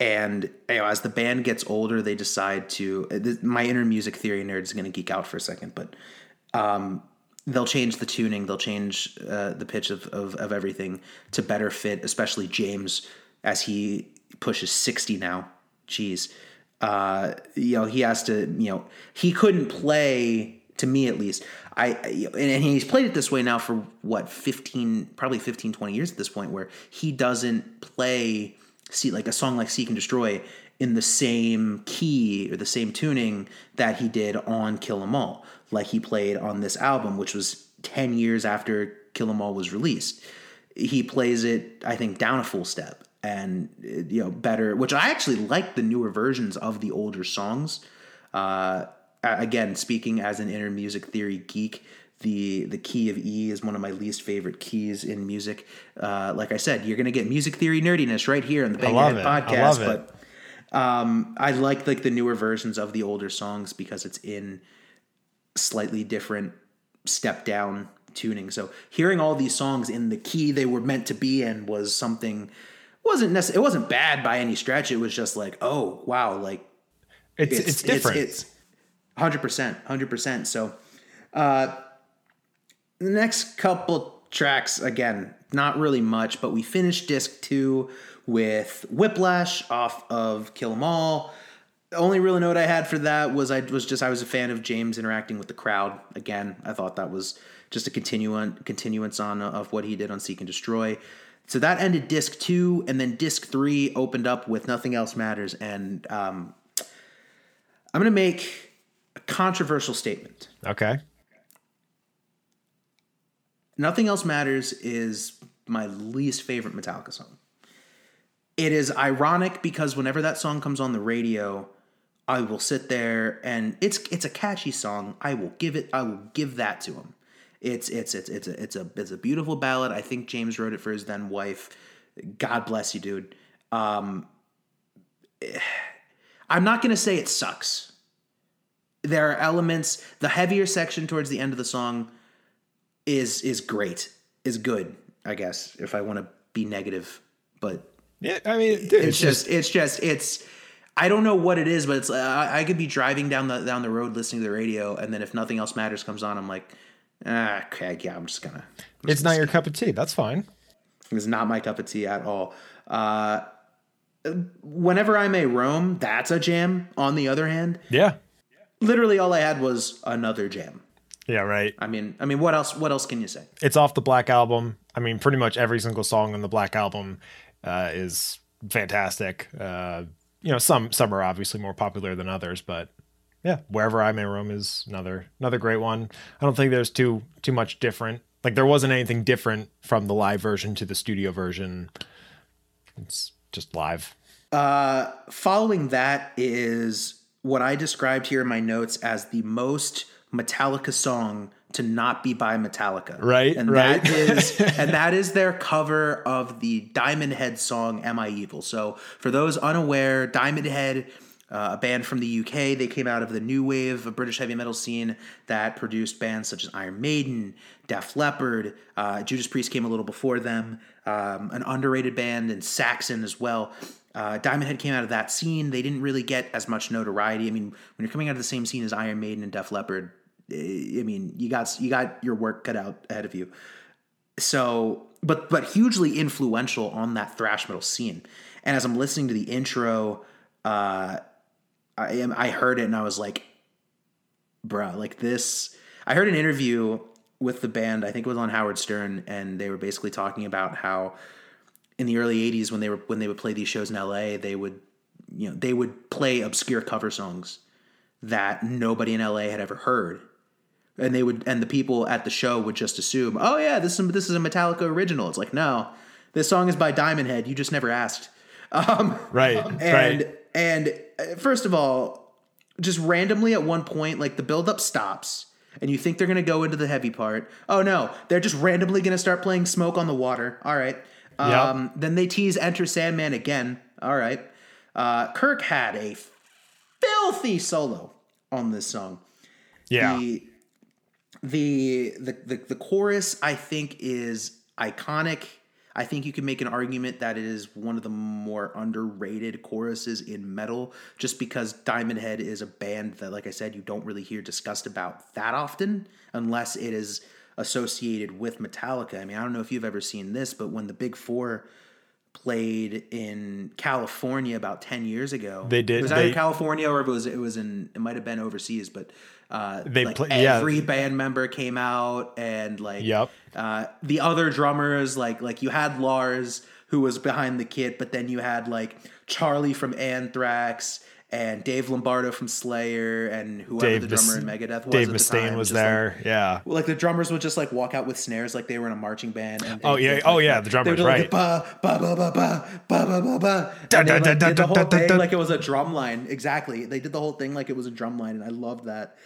and you know as the band gets older they decide to uh, th- my inner music theory nerd is going to geek out for a second but um, they'll change the tuning they'll change uh, the pitch of, of, of everything to better fit especially james as he pushes 60 now jeez uh, you know he has to you know he couldn't play to me at least i and he's played it this way now for what 15 probably 15 20 years at this point where he doesn't play see like a song like seek and destroy in the same key or the same tuning that he did on kill 'em all like he played on this album which was 10 years after kill 'em all was released. He plays it i think down a full step and you know better which i actually like the newer versions of the older songs uh again speaking as an inner music theory geek the the key of e is one of my least favorite keys in music uh like i said you're gonna get music theory nerdiness right here on the bang love Your it. I podcast love it. but um i like like the newer versions of the older songs because it's in slightly different step down tuning. So hearing all these songs in the key they were meant to be in was something wasn't necess- it wasn't bad by any stretch. It was just like, oh wow, like It's it's, different. It's hundred percent, hundred percent. So uh the next couple tracks, again, not really much, but we finished disc two with Whiplash off of Kill 'Em All. The only real note I had for that was I was just I was a fan of James interacting with the crowd. Again, I thought that was just a continuant continuance on uh, of what he did on Seek and Destroy. So that ended disc two, and then disc three opened up with Nothing Else Matters. And um, I'm gonna make a controversial statement. okay. Nothing Else Matters is my least favorite Metallica song. It is ironic because whenever that song comes on the radio, I will sit there and it's it's a catchy song. I will give it I will give that to him. It's it's it's it's a it's a it's a beautiful ballad. I think James wrote it for his then wife. God bless you, dude. Um I'm not going to say it sucks. There are elements. The heavier section towards the end of the song is is great, is good. I guess if I want to be negative, but Yeah, I mean, dude, it's just it's just it's I don't know what it is, but it's I I could be driving down the down the road listening to the radio, and then if nothing else matters comes on, I'm like, ah, okay, yeah, I'm just gonna. it's not your cup of tea. That's fine. It's not my cup of tea at all. Uh, whenever I may roam, that's a jam. On the other hand, Yeah. literally all I had was another jam. Yeah, right. I mean, I mean, what else? What else can you say? It's off the Black Album. I mean, pretty much every single song on the Black Album uh, is fantastic. Uh, you know, some some are obviously more popular than others, but yeah, wherever I may roam is another another great one. I don't think there's too too much different. Like there wasn't anything different from the live version to the studio version. It's just live. Uh, following that is what I described here in my notes as the most Metallica song to not be by Metallica. Right, and right. that is and that is their cover of the Diamond Head song "Am I Evil." So for those unaware, Diamond Head. Uh, a band from the UK. They came out of the new wave of British heavy metal scene that produced bands such as Iron Maiden, Def Leppard, uh, Judas Priest came a little before them, um, an underrated band, and Saxon as well. Uh, Diamond Head came out of that scene. They didn't really get as much notoriety. I mean, when you're coming out of the same scene as Iron Maiden and Def Leppard, eh, I mean, you got you got your work cut out ahead of you. So, but but hugely influential on that thrash metal scene. And as I'm listening to the intro, uh, I am I heard it and I was like, bruh, like this. I heard an interview with the band. I think it was on Howard Stern, and they were basically talking about how in the early '80s when they were when they would play these shows in LA, they would you know they would play obscure cover songs that nobody in LA had ever heard. And they would, and the people at the show would just assume, "Oh yeah, this is this is a Metallica original." It's like, no, this song is by Diamond Head. You just never asked. Um, Right. and right. And uh, first of all, just randomly at one point, like the buildup stops, and you think they're gonna go into the heavy part. Oh no, they're just randomly gonna start playing "Smoke on the Water." All right. Um, Then they tease "Enter Sandman" again. All right. Uh, Kirk had a filthy solo on this song. Yeah. The, the the the the chorus I think is iconic. I think you can make an argument that it is one of the more underrated choruses in metal, just because Diamond Head is a band that, like I said, you don't really hear discussed about that often, unless it is associated with Metallica. I mean, I don't know if you've ever seen this, but when the Big Four played in California about ten years ago, They did- It was either they- California or it was it was in it might have been overseas, but uh, They like play- yeah. every band member came out and like Yep. uh, the other drummers like like you had Lars who was behind the kit, but then you had like Charlie from Anthrax and Dave Lombardo from Slayer and whoever Dave the drummer Mus- in Megadeth was. Dave the Mustaine was just, like- there. yeah. like the drummers would just like walk out with snares like they were in a marching band. And, Oh, yeah. Oh, like yeah, that. the drummers, They like, right. Ba ba ba ba ba ba ba ba ba. And they, like, did the whole da, da, thing like it was a drum line. Exactly. They did the whole thing like it was a drum line, and I loved that.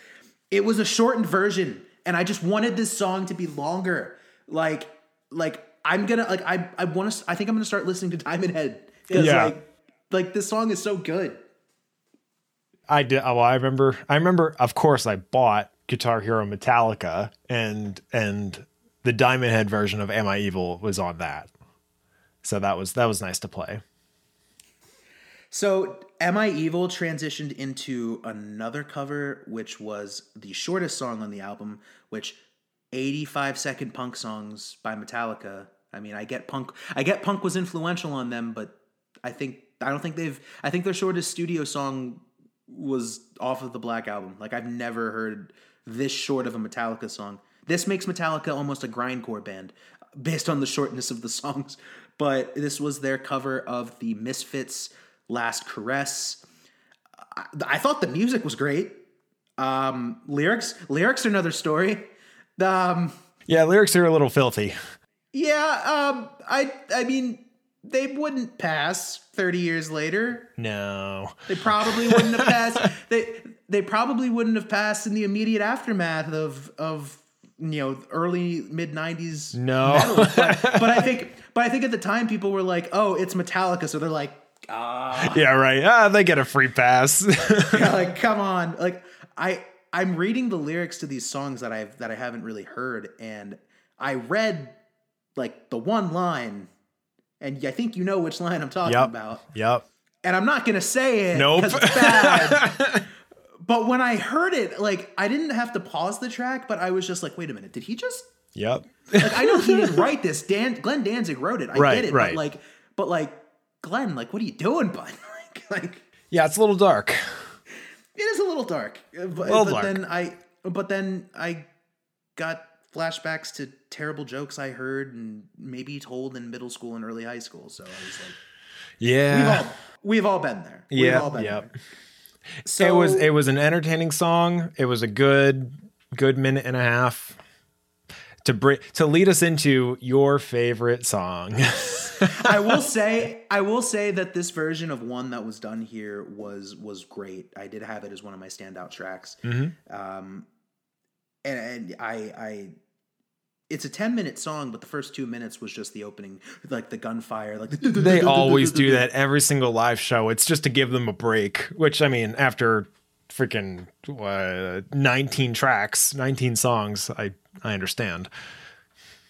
It was a shortened version, and I just wanted this song to be longer. Like, like I'm gonna like I I want to. I think I'm gonna start listening to Diamond Head because Yeah. like like this song is so good. I did. Well, I remember. I remember. Of course, I bought Guitar Hero Metallica, and and the Diamond Head version of Am I Evil was on that. So that was that was nice to play. So, Am I Evil transitioned into another cover, which was the shortest song on the album, which 85 second punk songs by Metallica. I mean, I get punk I get punk was influential on them, but I think I don't think they've I think their shortest studio song was off of the Black album. Like I've never heard this short of a Metallica song. This makes Metallica almost a grindcore band based on the shortness of the songs. But this was their cover of the Misfits Last Caress. I, I thought the music was great. Um, lyrics lyrics are another story. Um, Yeah, lyrics are a little filthy. yeah, um, I I mean they wouldn't pass 30 years later. No. They probably wouldn't have passed. They they probably wouldn't have passed in the immediate aftermath of of you know early mid '90s. No. but, but I think but I think at the time people were like, oh, it's Metallica, so they're like, "Ah." yeah, right. Ah, they get a free pass. Yeah, like come on like i i'm reading the lyrics to these songs that i've that i haven't really heard and i read like the one line and i think you know which line i'm talking yep. about Yep. and i'm not gonna say it Nope. it's bad but when i heard it like i didn't have to pause the track but i was just like wait a minute did he just Yep. like i know he didn't write this dan glenn danzig wrote it i Right, get it right. but like but like glenn like what are you doing bud like like Yeah, it's a little dark. it is a little dark, uh, but, Little but dark. then I, but then I got flashbacks to terrible jokes I heard and maybe told in middle school and early high school. So I was like, we've Yeah. all we've all been there. We've Yeah. all been Yep. there. So it was it was an entertaining song. It was a good good minute and a half to bring to lead us into your favorite song. I will say I will say that this version of one that was done here was was great. I did have it as one of my standout tracks. Um, and, and I I it's a 10 minute song but the first two minutes was just the opening like the gunfire like they always do that every single live show. It's just to give them a break, which I mean, after freaking uh, 19 tracks, 19 songs, I I understand.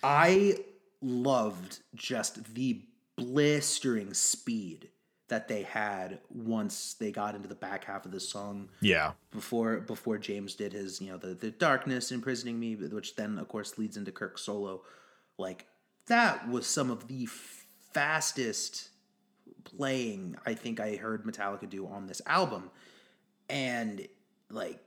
I loved just the blistering speed that they had once they got into the back half of the song. Yeah. before before James did his you know the the darkness imprisoning me which then of course leads into Kirk's solo. Like that was some of the fastest playing I think I heard Metallica do on this album. And like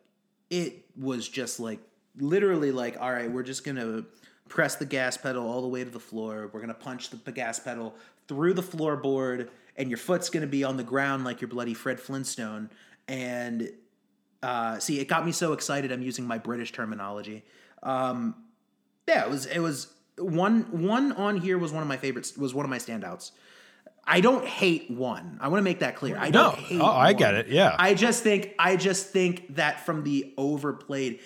it was just like literally like all right we're just gonna press the gas pedal all the way to the floor. We're gonna punch the gas pedal through the floorboard and your foot's gonna be on the ground like your bloody fred flintstone and uh, see it got me so excited i'm using my british terminology um, yeah it was it was one one on here was one of my favorites was one of my standouts I don't hate one. I want to make that clear. I No. don't hate Oh, I get it. Yeah. I just think I just think that from the overplayed,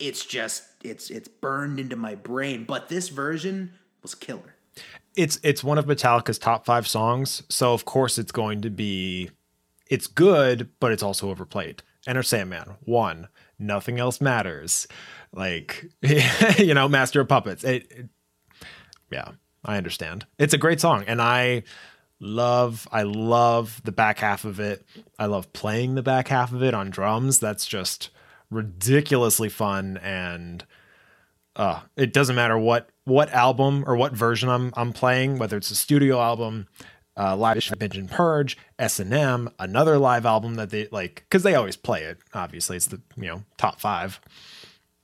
it's just it's it's burned into my brain. But this version was killer. It's it's one of Metallica's top five songs, so of course it's going to be it's good, but it's also overplayed. Enter Sandman, one, nothing else matters. Like you know, Master of Puppets. It, it- yeah, I understand. It's a great song, and I love I love the back half of it. I love playing the back half of it on drums. That's just ridiculously fun and uh, it doesn't matter what what album or what version I'm I'm playing, whether it's a studio album, uh, live and Purge, S and M, another live album that they like because they always play it. Obviously, it's the you know top five.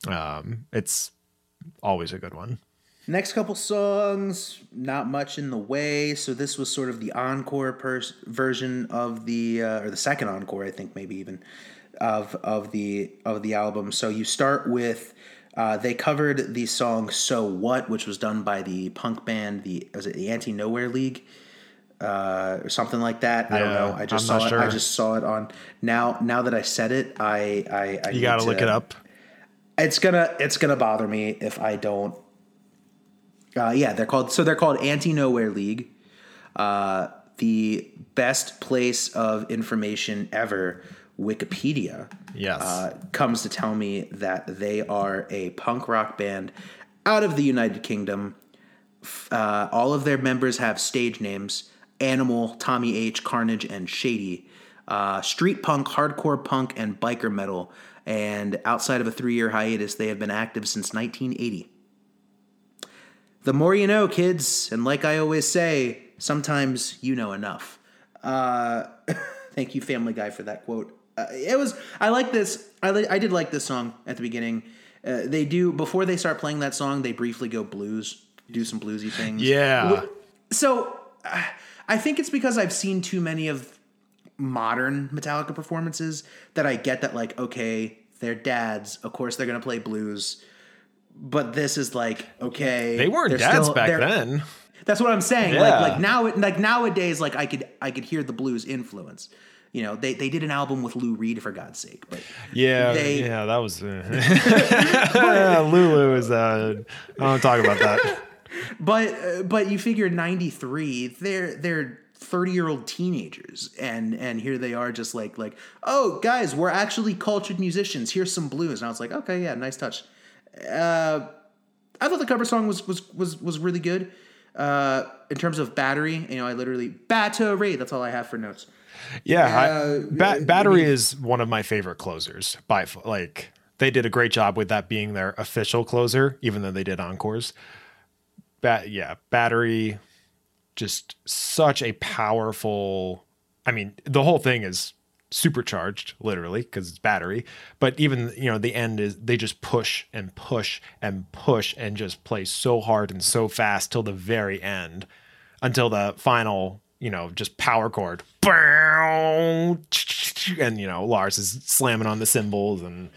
Um, it's always a good one. Next couple songs, not much in the way. So this was sort of the encore pers- version of the, uh, or the second encore, I think, maybe even of of the of the album. So you start with. Uh, they covered the song "So What," which was done by the punk band, the was it the Anti Nowhere League, uh, or something like that. I don't know. I just I'm saw not it. I just saw it on now. Now that I said it, I I, I You got to look it up. it's gonna it's gonna bother me if I don't. Uh, yeah, they're called so they're called Anti Nowhere League. Uh, the best place of information ever, Wikipedia, Yes. uh, comes to tell me that they are a punk rock band out of the United Kingdom. Uh, all of their members have stage names: Animal, Tommy H, Carnage, and Shady. Uh, street punk, hardcore punk, and biker metal. And outside of a three-year hiatus, they have been active since 1980. The more you know, kids, and like I always say, sometimes you know enough. Uh, thank you, Family Guy, for that quote. Uh, it was I like this. I li- I did like this song at the beginning. Uh, they do before they start playing that song. They briefly go blues, do some bluesy things. Yeah. So uh, I think it's because I've seen too many of modern Metallica performances that I get that like okay, they're dads. Of course they're gonna play blues. But this is like okay. They weren't dads still- back then. that's what I'm saying. Yeah. Like like now like nowadays like I could I could hear the blues influence. You know, they they did an album with Lou Reed for God's sake, but Yeah, they- yeah, that was uh, Lulu is. Uh, I don't talk about that. but uh, but you figure 93 they're they're 30 year old teenagers and and here they are just like like oh guys we're actually cultured musicians here's some blues and i was like okay yeah nice touch uh i thought the cover song was was was was really good uh in terms of battery you know i literally battery that's all i have for notes Yeah, I, Uh, ba- battery is one of my favorite closers. By like, they did a great job with that being their official closer, even though they did encores. Bat, yeah, battery, just such a powerful. I mean, the whole thing is supercharged, literally, because it's battery. But even you know, the end is they just push and push and push and just play so hard and so fast till the very end, until the final you know, just power chord. And, you know, Lars is slamming on the cymbals and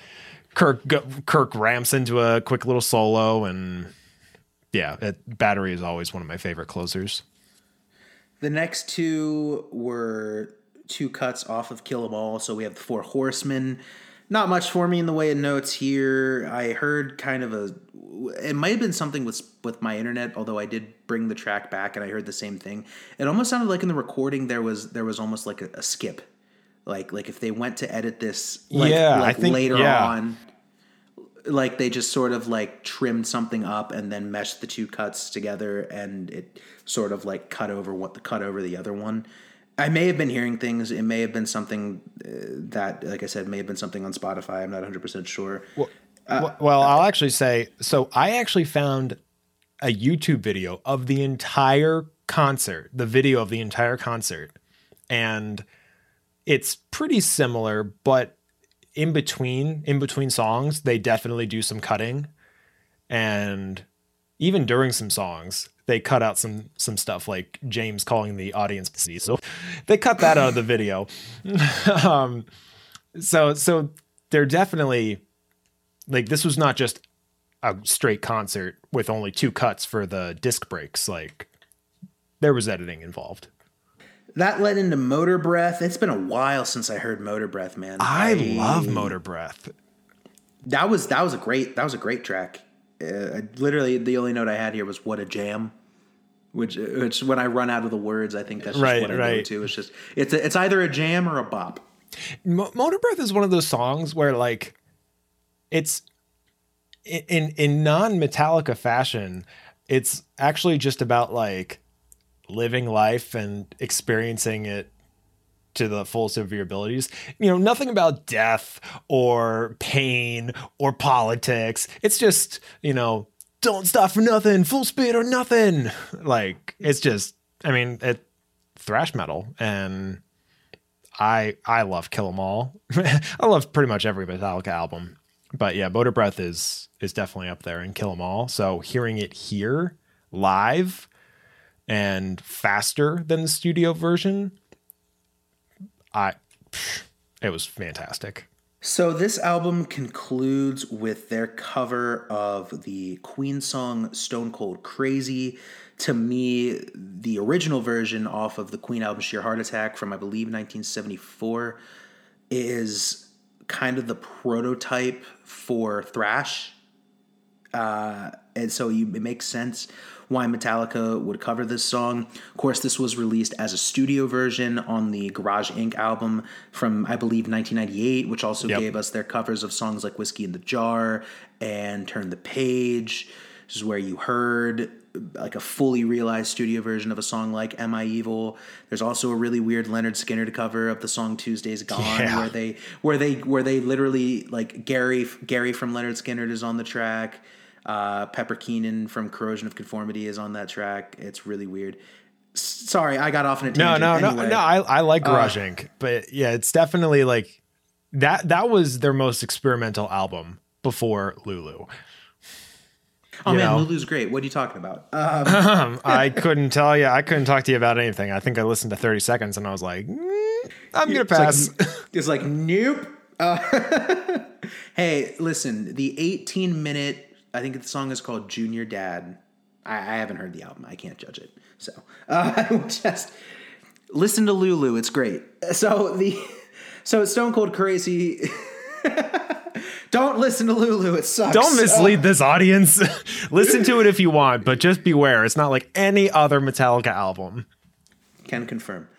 Kirk Kirk ramps into a quick little solo. And yeah, it, Battery is always one of my favorite closers. The next two were two cuts off of Kill 'Em All. So we have the Four Horsemen. Not much for me in the way of notes here. I heard kind of a. It might have been something with with my internet, although I did bring the track back and I heard the same thing. It almost sounded like in the recording there was there was almost like a, a skip, like like if they went to edit this, like, Yeah, I like think- later yeah. on, like they just sort of like trimmed something up and then meshed the two cuts together and it sort of like cut over what the cut over the other one i may have been hearing things. It may have been something uh, that like i said may have been something on spotify. I'm not 100% sure. Well, well, I'll actually say so. I actually found a YouTube video of the entire concert, the video of the entire concert, and it's pretty similar, but in between in between songs, they definitely do some cutting, and even during some songs, they cut out some some stuff like James calling the audience pussy. So they cut that out of the video. um, so so they're definitely like this was not just a straight concert with only two cuts for the disc breaks. Like there was editing involved. that led into motor breath it's been a while since i heard motor breath man I love Motor Breath. that was that was a great that was a great track uh, literally the only note i had here was what a jam which which when i run out of the words i think that's just Right, what i go right. to it's just it's a, it's either a jam or a bop Mo- Motor Breath is one of those songs where like it's in in non Metallica fashion, it's actually just about like living life and experiencing it to the fullest of your abilities. You know, nothing about death or pain or politics. It's just, you know, don't stop for nothing, full speed or nothing. Like it's just I mean, it thrash metal and I I love Kill 'Em All. I love pretty much every Metallica album. But yeah, Motor Breath is is definitely up there and Kill 'Em All. So hearing it here live and faster than the studio version, I it was fantastic. So this album concludes with their cover of the Queen song Stone Cold Crazy. To me, the original version off of the Queen album Sheer Heart Attack from I believe 1974 is kind of the prototype for thrash. Uh, and so you, it makes sense why Metallica would cover this song. Of course, this was released as a studio version on the Garage Inc. album from, I believe, 1998, which also Yep. gave us their covers of songs like Whiskey in the Jar and Turn the Page. This is where you heard like a fully realized studio version of a song like Am I Evil. There's also a really weird Lynyrd Skynyrd cover of the song Tuesday's Gone Yeah. where they where they where they literally like Gary Gary from Lynyrd Skynyrd is on the track. Uh, Pepper Keenan from Corrosion of Conformity is on that track. It's really weird. S- Sorry, I got off on a No, tangent. no, no, Anyway, no. I, I like Garage Inc. But yeah, it's definitely like that. That was their most experimental album before Lulu. oh you man, know. Lulu's great. What are you talking about? Uh, Um, I couldn't tell you. I couldn't talk to you about anything. I think I listened to 30 seconds and I was like, mm, I'm gonna it's like- pass. It's like, nope. Uh, hey, listen, the 18 minute, I think the song is called Junior Dad. I, I haven't heard the album. I can't judge it. So uh, just listen to Lulu. It's great. So the so Stone Cold Crazy. Don't listen to Lulu. It sucks. Don't mislead this audience. Listen to it if you want, but just beware. It's not like any other Metallica album. Uh, can confirm.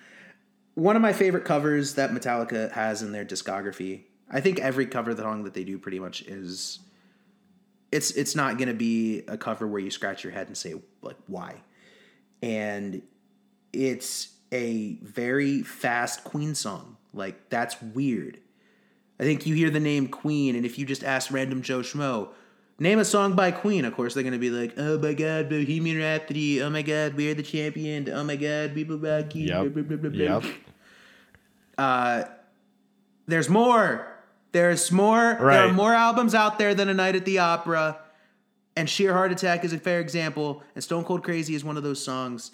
One of my favorite covers that Metallica has in their discography. I think every cover song that they do pretty much is it's it's not going to be a cover where you scratch your head and say like why. And it's a very fast Queen song. Like that's weird. I think you hear the name Queen, and if you just ask random Joe Schmo, name a song by Queen, of course they're gonna be like, "Oh my God, Bohemian Rhapsody! Oh my God, we're the champion! Oh my God, people back Yep. Yep. Uh, there's more. There's more. There are more albums out there than A Night at the Opera, and Sheer Heart Attack is a fair example, and Stone Cold Crazy is one of those songs.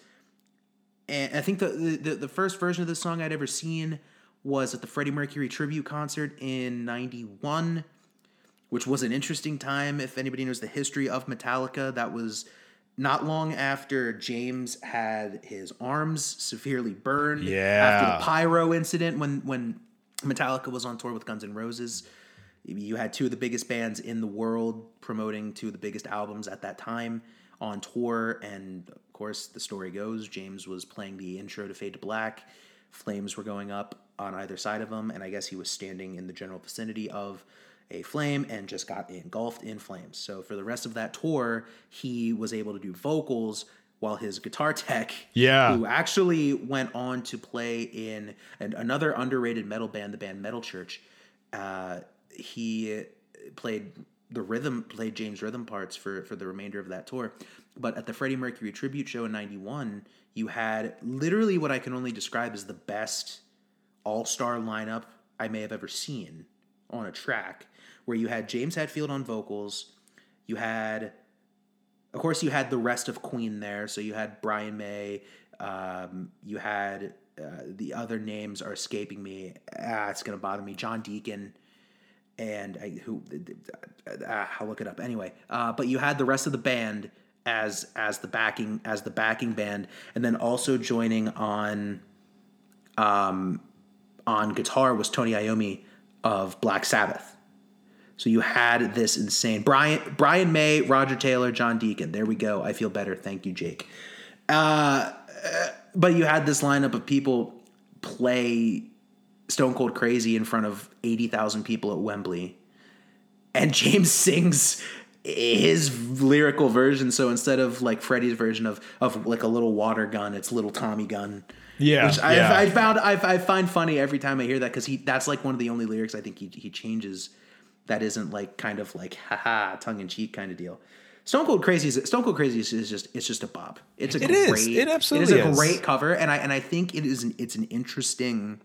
And I think the the, the first version of this song I'd ever seen was at the Freddie Mercury tribute concert in '91, which was an interesting time. If anybody knows the history of Metallica, that was not long after James had his arms severely burned yeah. after the pyro incident when when Metallica was on tour with Guns N' Roses. You had two of the biggest bands in the world promoting two of the biggest albums at that time on tour, and of course, the story goes James was playing the intro to Fade to Black. Flames were going up on either side of him, and I guess he was standing in the general vicinity of a flame and just got engulfed in flames. So for the rest of that tour, he was able to do vocals while his guitar tech, Yeah. who actually went on to play in an, another underrated metal band, the band Metal Church. Uh, he played the rhythm, played James rhythm parts for for the remainder of that tour. But at the Freddie Mercury tribute show in '91, you had literally what I can only describe as the best all star lineup I may have ever seen on a track, where you had James Hetfield on vocals, you had of course, you had the rest of Queen there. So you had Brian May. Um, you had uh, the other names are escaping me. Ah, it's gonna bother me. John Deacon, and I, who ah, I'll look it up anyway. Uh, but you had the rest of the band as as the backing as the backing band, and then also joining on um, on guitar was Tony Iommi of Black Sabbath. So you had this insane Brian Brian May, Roger Taylor, John Deacon. There we go. I feel better. Thank you, Jake. Uh, but you had this lineup of people play Stone Cold Crazy in front of eighty thousand people at Wembley, and James sings his lyrical version. So instead of like Freddie's version of of like a little water gun, it's little Tommy gun. Yeah, which I, yeah. I found I, I find funny every time I hear that because he that's like one of the only lyrics I think he he changes that isn't like kind of like haha tongue in cheek kind of deal. Stone Cold Crazy is Stone Cold Crazy is, just it's just a bop. It's a It great is. It absolutely it is a is. great cover and I and I think it is an it's an interesting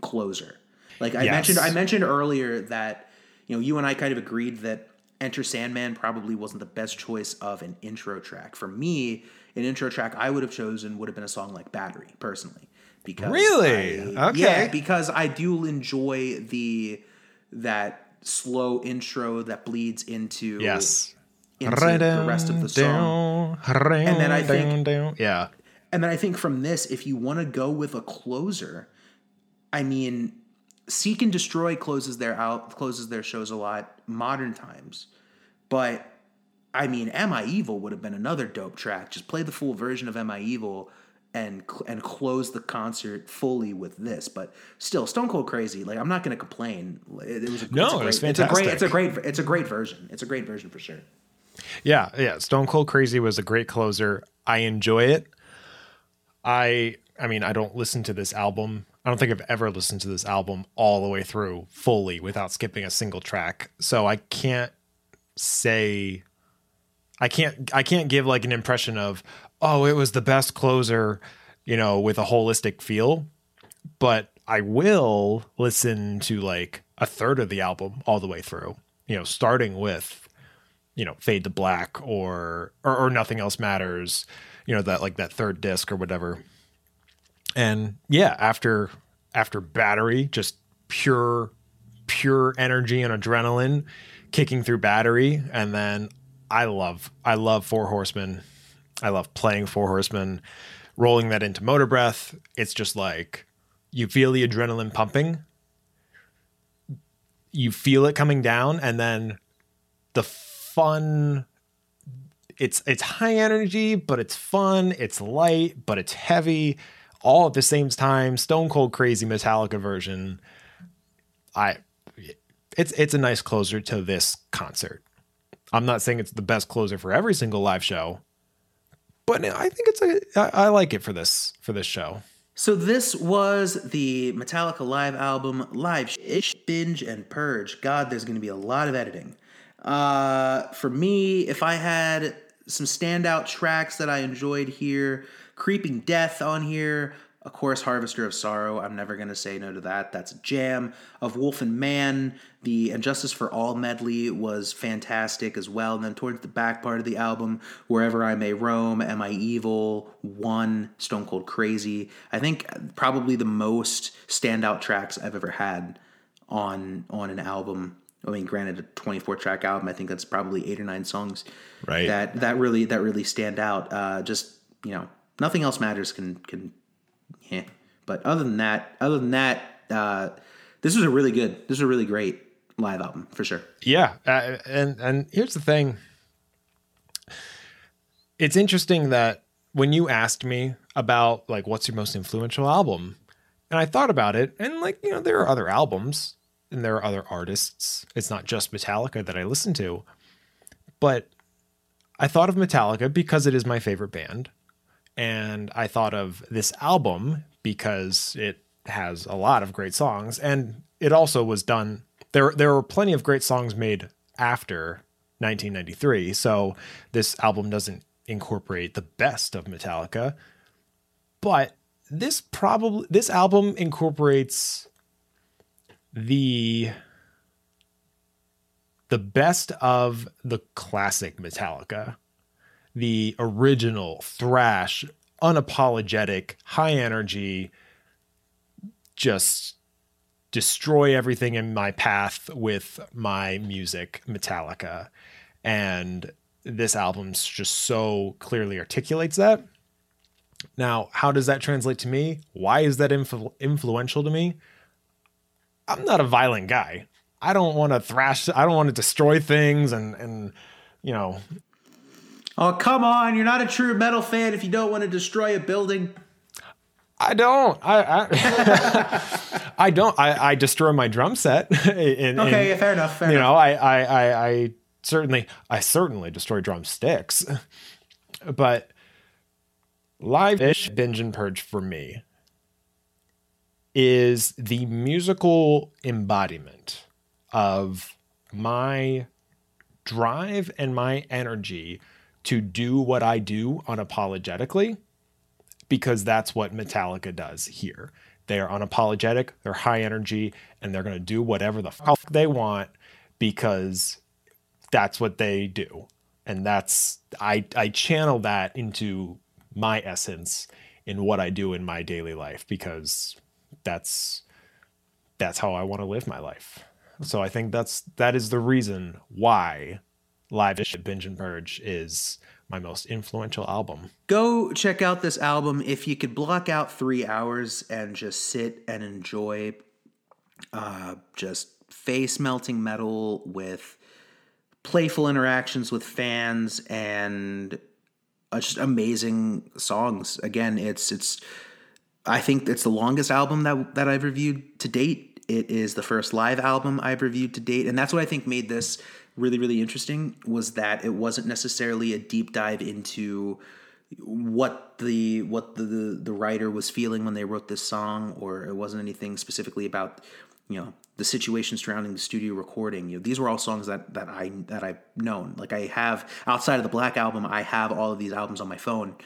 closer. Like I Yes. mentioned I mentioned earlier that you know you and I kind of agreed that Enter Sandman probably wasn't the best choice of an intro track. For me, an intro track I would have chosen would have been a song like Battery personally. Because Really? I- Okay. Yeah, because I do enjoy the that slow intro that bleeds into yes. into the rest of the song. And then I think- yeah, And then I think from this, if you want to go with a closer, I mean, Seek and Destroy closes their out closes their shows a lot modern times, but I mean, Am I Evil would have been another dope track. Just play the full version of Am I Evil and and close the concert fully with this. But still, Stone Cold Crazy. Like I'm not going to complain. It, it was a, No, it's a it great, was It's a great. It's a great. It's a great version. It's a great version for sure. yeah, yeah. Stone Cold Crazy was a great closer. I enjoy it. I, I mean, I don't listen to this album. I don't think I've ever listened to this album all the way through fully without skipping a single track. So I can't say I can't I can't give like an impression of oh it was the best closer, you know, with a holistic feel, but I will listen to like a third of the album all the way through, you know, starting with you know, Fade to Black or or, or Nothing Else Matters, you know, that like that third disc or whatever. And yeah, after after Battery, just pure pure energy and adrenaline kicking through Battery and then I love I love Four Horsemen. I love playing Four Horsemen, rolling that into Motorbreath. It's just like you feel the adrenaline pumping. You feel it coming down and then the fun it's it's high energy but it's fun it's light but it's heavy all at the same time, Stone Cold Crazy Metallica version. I it's it's a nice closer to this concert. I'm not saying it's the best closer for every single live show, but I think it's a I, I like it for this for this show. So this was the Metallica live album, Live Shit, Binge, and Purge. God, there's going to be a lot of editing. Uh, for me, if I had some standout tracks that I enjoyed here, Creeping Death on here, of course, Harvester of Sorrow. I'm never going to say no to that. That's a jam. Of Wolf and Man, the And Justice for All medley was fantastic as well. And then towards the back part of the album, Wherever I May Roam, Am I Evil, One, Stone Cold Crazy. I think probably the most standout tracks I've ever had on on an album. I mean, granted, a 24 track album. I think that's probably eight or nine songs. Right. That that really that really stand out. Uh, just you know, nothing else matters. Can can But other than that, other than that, uh, this was a really good. This was a really great live album for sure. Yeah, uh, and and here's the thing. It's interesting that when you asked me about like what's your most influential album, and I thought about it, and like you know there are other albums and there are other artists. It's not just Metallica that I listen to, but I thought of Metallica because it is my favorite band, and I thought of this album because it has a lot of great songs, and it also was done. There, there were plenty of great songs made after 1993, so this album doesn't incorporate the best of Metallica, but this probably this album incorporates the the best of the classic Metallica the original thrash, unapologetic, high energy, just destroy everything in my path with my music, Metallica. And this album's just so clearly articulates that. Now, how does that translate to me? Why is that influ- influential to me? I'm not a violent guy. I don't want to thrash, I don't want to destroy things and, and, you know, Oh come on! You're not a true metal fan if you don't want to destroy a building. I don't. I I, I don't. I, I destroy my drum set. in- Okay, in- fair enough. Fair you enough. know, I, I I I certainly I certainly destroy drumsticks, but live shit binge and purge for me is the musical embodiment of my drive and my energy to do what I do unapologetically because that's what Metallica does here. They are unapologetic, they're high energy, and they're going to do whatever the fuck they want because that's what they do. And that's I I channel that into my essence in what I do in my daily life because that's that's how I want to live my life. So I think that's that is the reason why Live Shit Binge and Purge is my most influential album. Go check out this album if you could block out three hours and just sit and enjoy uh, just face melting metal with playful interactions with fans and uh, just amazing songs. Again, it's it's I think it's the longest album that that I've reviewed to date. It is the first live album I've reviewed to date, and that's what I think made this really really interesting was that it wasn't necessarily a deep dive into what the what the the, the writer was feeling when they wrote this song or it wasn't anything specifically about you know the situation surrounding the studio recording. You know these were all songs that that I that I've known. Like I have outside of the Black album I have all of these albums on my phone.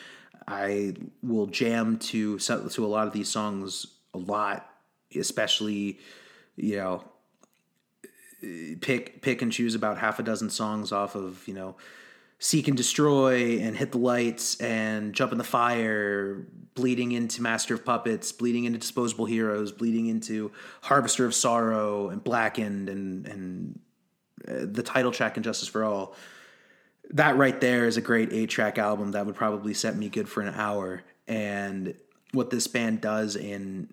I will jam to to a lot of these songs a lot especially you know pick pick and choose about half a dozen songs off of you know seek and destroy and hit the lights and jump in the fire bleeding into master of puppets bleeding into disposable heroes bleeding into harvester of sorrow and blackened and and uh, the title track and justice for all that right there is a great eight track album that would probably set me good for an hour and what this band does in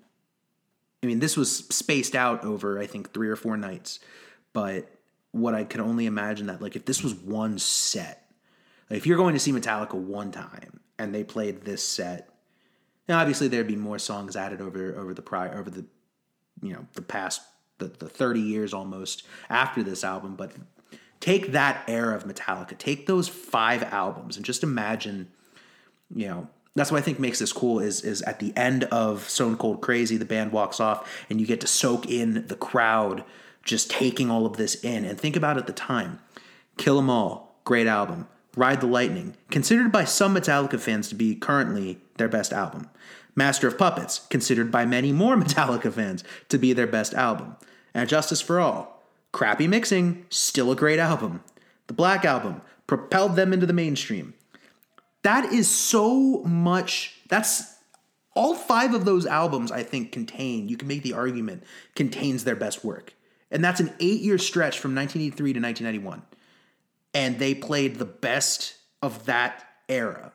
I mean, this was spaced out over, I think, three or four nights. But what I can only imagine that, like, if this was one set, like, if you're going to see Metallica one time and they played this set, Now, obviously, there'd be more songs added over over the prior over the you know the past the, the 30 years almost after this album. But take that era of metallica. Take those five albums and just imagine you know that's what i think makes this cool is is at the end of stone cold crazy the band walks off and you get to soak in the crowd just taking all of this in. And think about at the time. Kill 'em all. Great album. Ride the lightning. Considered by some metallica fans to be currently their best album. Master of puppets. Considered by many more metallica fans to be their best album. And justice for all. Crappy mixing. Still a great album. The black album. Propelled them into the mainstream. That is so much that's all five of those albums i think contain you can make the argument contains their best work and that's an eight year stretch from 1983 to 1991 and they played the best of that era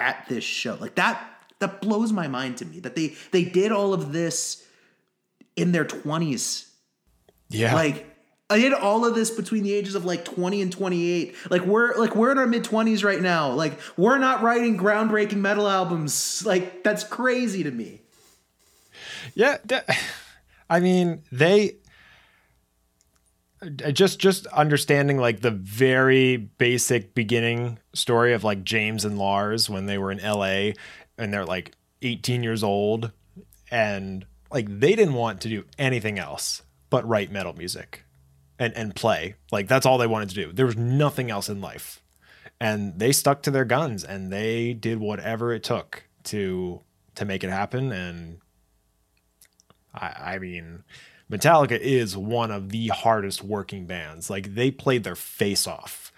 at this show like that that blows my mind to me that they they did all of this in their 20s Yeah. like I did all of this between the ages of like 20 and 28. Like we're like we're in our mid 20s right now. Like we're not writing groundbreaking metal albums. Like that's crazy to me. Yeah, I mean they just just understanding like the very basic beginning story of like James and Lars when they were in LA and they're like 18 years old and like they didn't want to do anything else but write metal music and and play. Like that's all they wanted to do. There was nothing else in life. And they stuck to their guns and they did whatever it took to to make it happen and I, I mean, Metallica is one of the hardest working bands. Like they played their face off.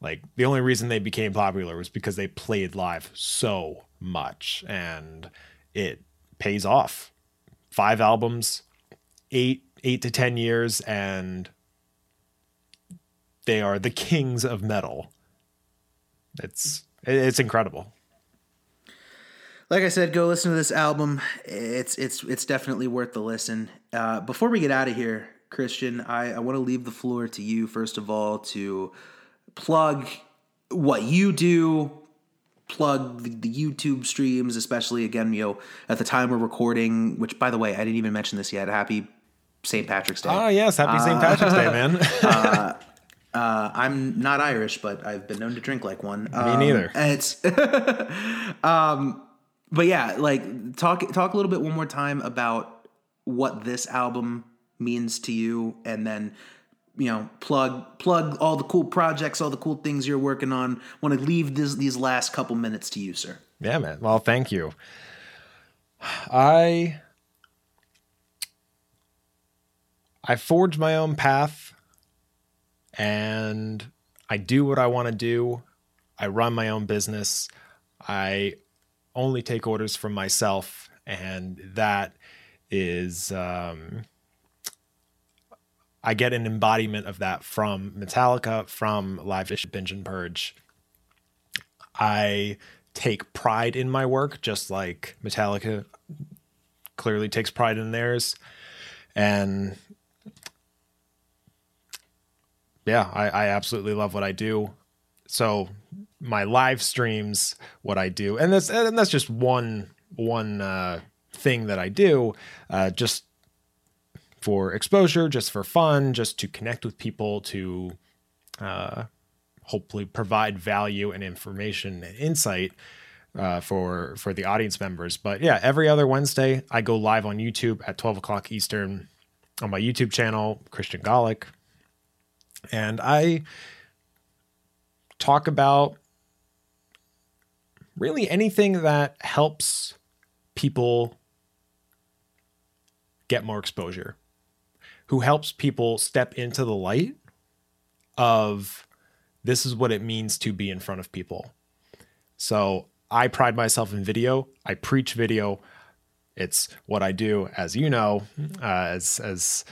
Like the only reason they became popular was because they played live so much, and it pays off. Five albums, eight eight to ten years, and they are the kings of metal. It's it's incredible. Like I said, go listen to this album. It's it's it's definitely worth the listen. Uh, before we get out of here, Kristian, I, I want to leave the floor to you first of all to plug what you do, plug the, the YouTube streams, especially again, you know, at the time we're recording. Which, by the way, I didn't even mention this yet. Happy St. Patrick's Day. Oh yes, happy St. Patrick's Day, man. Uh, I'm not Irish, but I've been known to drink like one. Me neither. It's, um, but yeah, like talk talk a little bit one more time about what this album means to you, and then you know plug plug all the cool projects, all the cool things you're working on. Want to leave this these last couple minutes to you, sir. Yeah, man. Well, thank you. I I forged my own path and I do what I want to do. I run my own business. I only take orders from myself and that is um I get an embodiment of that from Metallica, from Live Shit Binge and Purge. I take pride in my work, just like Metallica clearly takes pride in theirs. And yeah, I, I absolutely love what I do. So my live streams, what I do, and that's and that's just one one uh, thing that I do, uh, just for exposure, just for fun, just to connect with people, to uh, hopefully provide value and information and insight uh, for for the audience members. But yeah, every other Wednesday I go live on YouTube at twelve o'clock Eastern on my YouTube channel, Kristian Golick, and I talk about really anything that helps people get more exposure, who helps people step into the light of this is what it means to be in front of people. So I pride myself in video. I preach video. It's what I do, as you know, uh, as as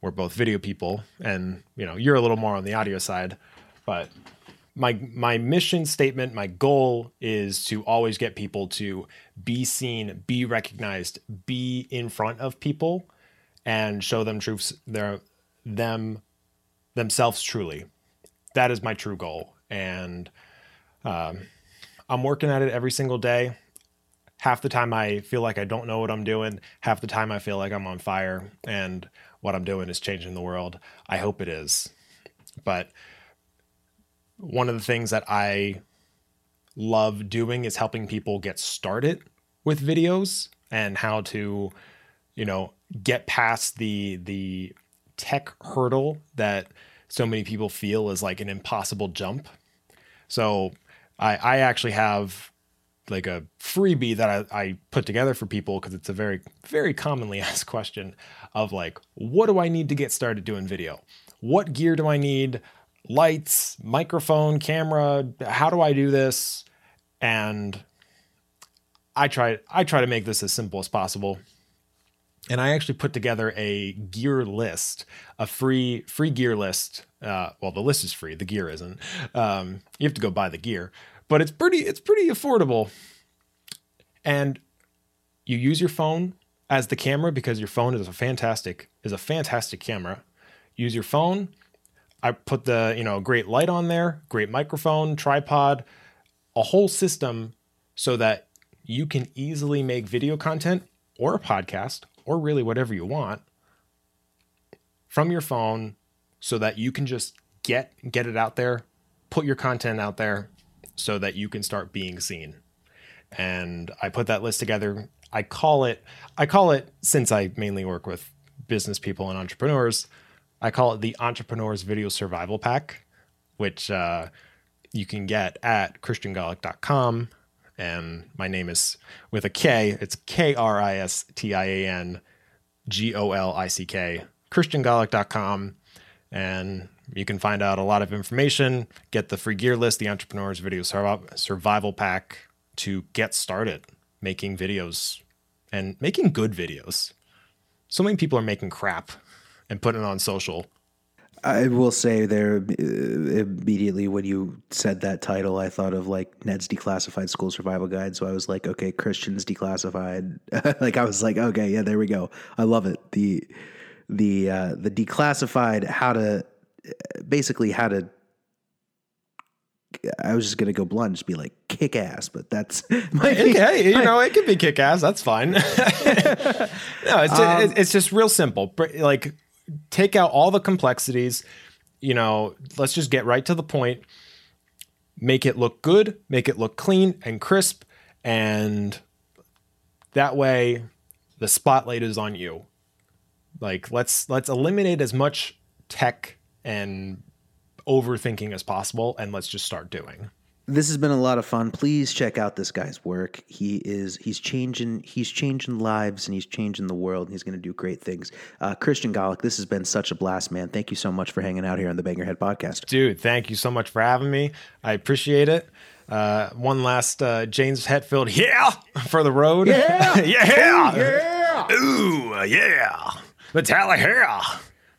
we're both video people, and you know you're a little more on the audio side. But my my mission statement, my goal is to always get people to be seen, be recognized, be in front of people, and show them truths their them themselves truly. That is my true goal, and um, I'm working at it every single day. half the time I feel like I don't know what I'm doing. Half the time I feel like I'm on fire and what I'm doing is changing the world. I hope it is. But one of the things that I love doing is helping people get started with videos and how to, you know, get past the the tech hurdle that so many people feel is like an impossible jump. So I, I actually have like a freebie that I, I put together for people because it's a very, very commonly asked question of like, what do I need to get started doing video? What gear do I need? Lights, microphone, camera, how do I do this? And I try I try to make this as simple as possible. And I actually put together a gear list, a free free gear list. Uh, well, the list is free, the gear isn't. Um, you have to go buy the gear, but it's pretty it's pretty affordable. And you use your phone as the camera because your phone is a fantastic is a fantastic camera. Use your phone. I put the you know great light on there, great microphone, tripod, a whole system so that you can easily make video content or a podcast or really whatever you want from your phone so that you can just get get it out there, put your content out there so that you can start being seen. And I put that list together. I call it I call it since I mainly work with business people and entrepreneurs, I call it the Entrepreneurs Video Survival Pack, which uh, you can get at kristiangolick.com. And my name is with a K. It's K R I S T I A N G O L I C K, kristiangolick.com. And you can find out a lot of information, get the free gear list, the Entrepreneurs Video Survi- Survival Pack to get started making videos and making good videos. So many people are making crap and putting it on social. I will say there uh, immediately when you said that title, I thought of like Ned's Declassified School Survival Guide. So I was like, okay, Kristians Declassified. like I was like, okay, yeah, there we go. I love it. The the uh, the declassified how to basically how to. I was just gonna go blunt, just be like kick ass, but that's my Okay, you know, it can be kick ass. That's fine. no, it's, Um, it's just real simple. Like, take out all the complexities. You know, let's just get right to the point. Make it look good, make it look clean and crisp, and that way the spotlight is on you. Like, let's let's eliminate as much tech and overthinking as possible, and let's just start doing. This has been a lot of fun. Please check out this guy's work. He is he's changing he's changing lives and he's changing the world and he's going to do great things. Uh, Kristian Golick, this has been such a blast, man. Thank you so much for hanging out here on the Bang Your Head podcast. Dude, thank you so much for having me. I appreciate it. Uh, one last uh, James Hetfield, yeah, for the road. Yeah, yeah, yeah. Ooh, yeah. Metallic, yeah.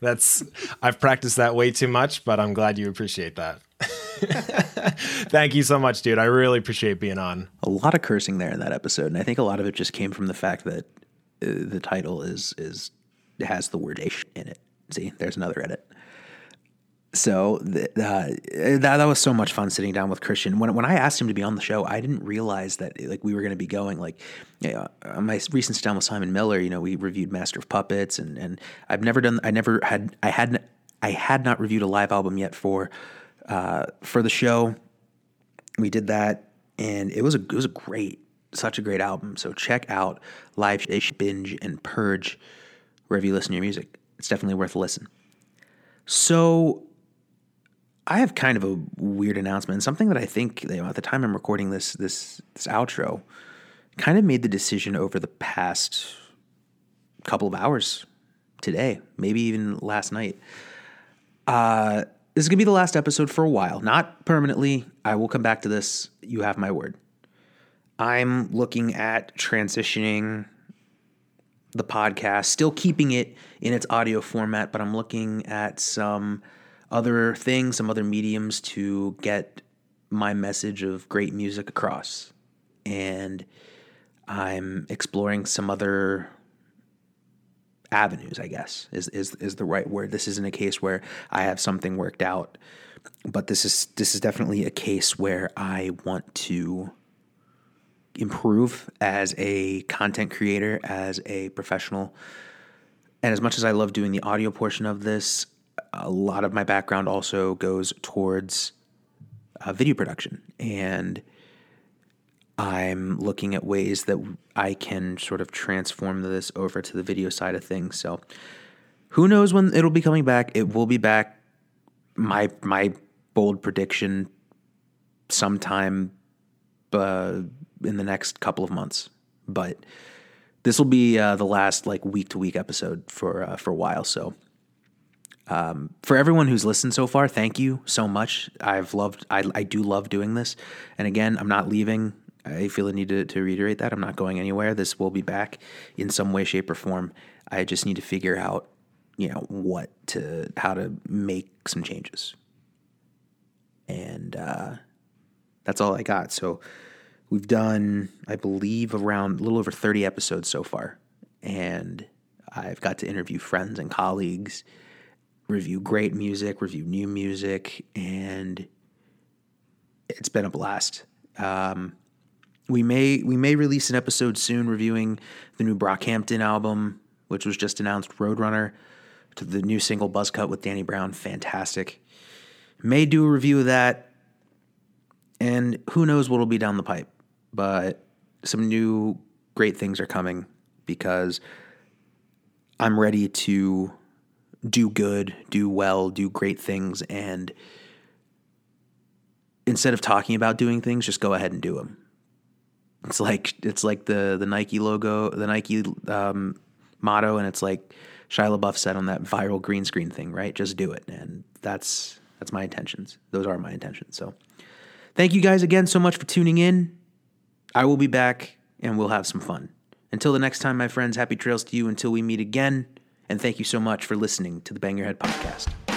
That's I've practiced that way too much, but I'm glad you appreciate that. thank you so much, dude. I really appreciate being on. A lot of cursing there in that episode, and I think a lot of it just came from the fact that uh, the title is is has the word "ish" in it. See, there's another edit. So th- uh, that that was so much fun sitting down with Kristian. When when I asked him to be on the show, I didn't realize that like we were going to be going like yeah, on my recent sit down with Simon Miller. You know, we reviewed Master of Puppets, and and I've never done. I never had. I hadn't. I had not reviewed a live album yet for uh, for the show. We did that, and it was a it was a great, such a great album. So check out Live Binge and Purge wherever you listen to your music. It's definitely worth a listen. So I have kind of a weird announcement, something that I think you know, at the time I'm recording this this this outro, kind of made the decision over the past couple of hours today, maybe even last night. Uh, this is gonna be the last episode for a while, not permanently. I will come back to this. You have my word. I'm looking at transitioning the podcast, still keeping it in its audio format, but I'm looking at some other things, some other mediums to get my message of great music across. And I'm exploring some other avenues, I guess, is, is is the right word. This isn't a case where I have something worked out, but this is this is definitely a case where I want to improve as a content creator, as a professional. And as much as I love doing the audio portion of this, a lot of my background also goes towards uh, video production. And I'm looking at ways that I can sort of transform this over to the video side of things. So who knows when it'll be coming back? It will be back. My my bold prediction sometime uh, in the next couple of months. But this will be uh, the last like week to week episode for uh, for a while. So um, for everyone who's listened so far, thank you so much. I've loved I I do love doing this. And again, I'm not leaving. I feel the need to, to reiterate that I'm not going anywhere. This will be back in some way, shape, or form. I just need to figure out, you know, what to how to make some changes. And uh, that's all I got. So we've done, I believe, around a little over 30 episodes so far. And I've got to interview friends and colleagues, review great music, review new music, and it's been a blast. Um, we may we may release an episode soon reviewing the new Brockhampton album, which was just announced, Roadrunner, to the new single Buzzcut with Danny Brown, fantastic. May do a review of that, and who knows what'll be down the pipe. But some new great things are coming because I'm ready to do good, do well, do great things, and instead of talking about doing things, just go ahead and do them. It's like it's like the the Nike logo, the Nike um, motto, and it's like Shia LaBeouf said on that viral green screen thing, right? Just do it, and that's that's my intentions. Those are my intentions. So, thank you guys again so much for tuning in. I will be back, and we'll have some fun. Until the next time, my friends, happy trails to you until we meet again. And thank you so much for listening to the Bang Your Head podcast.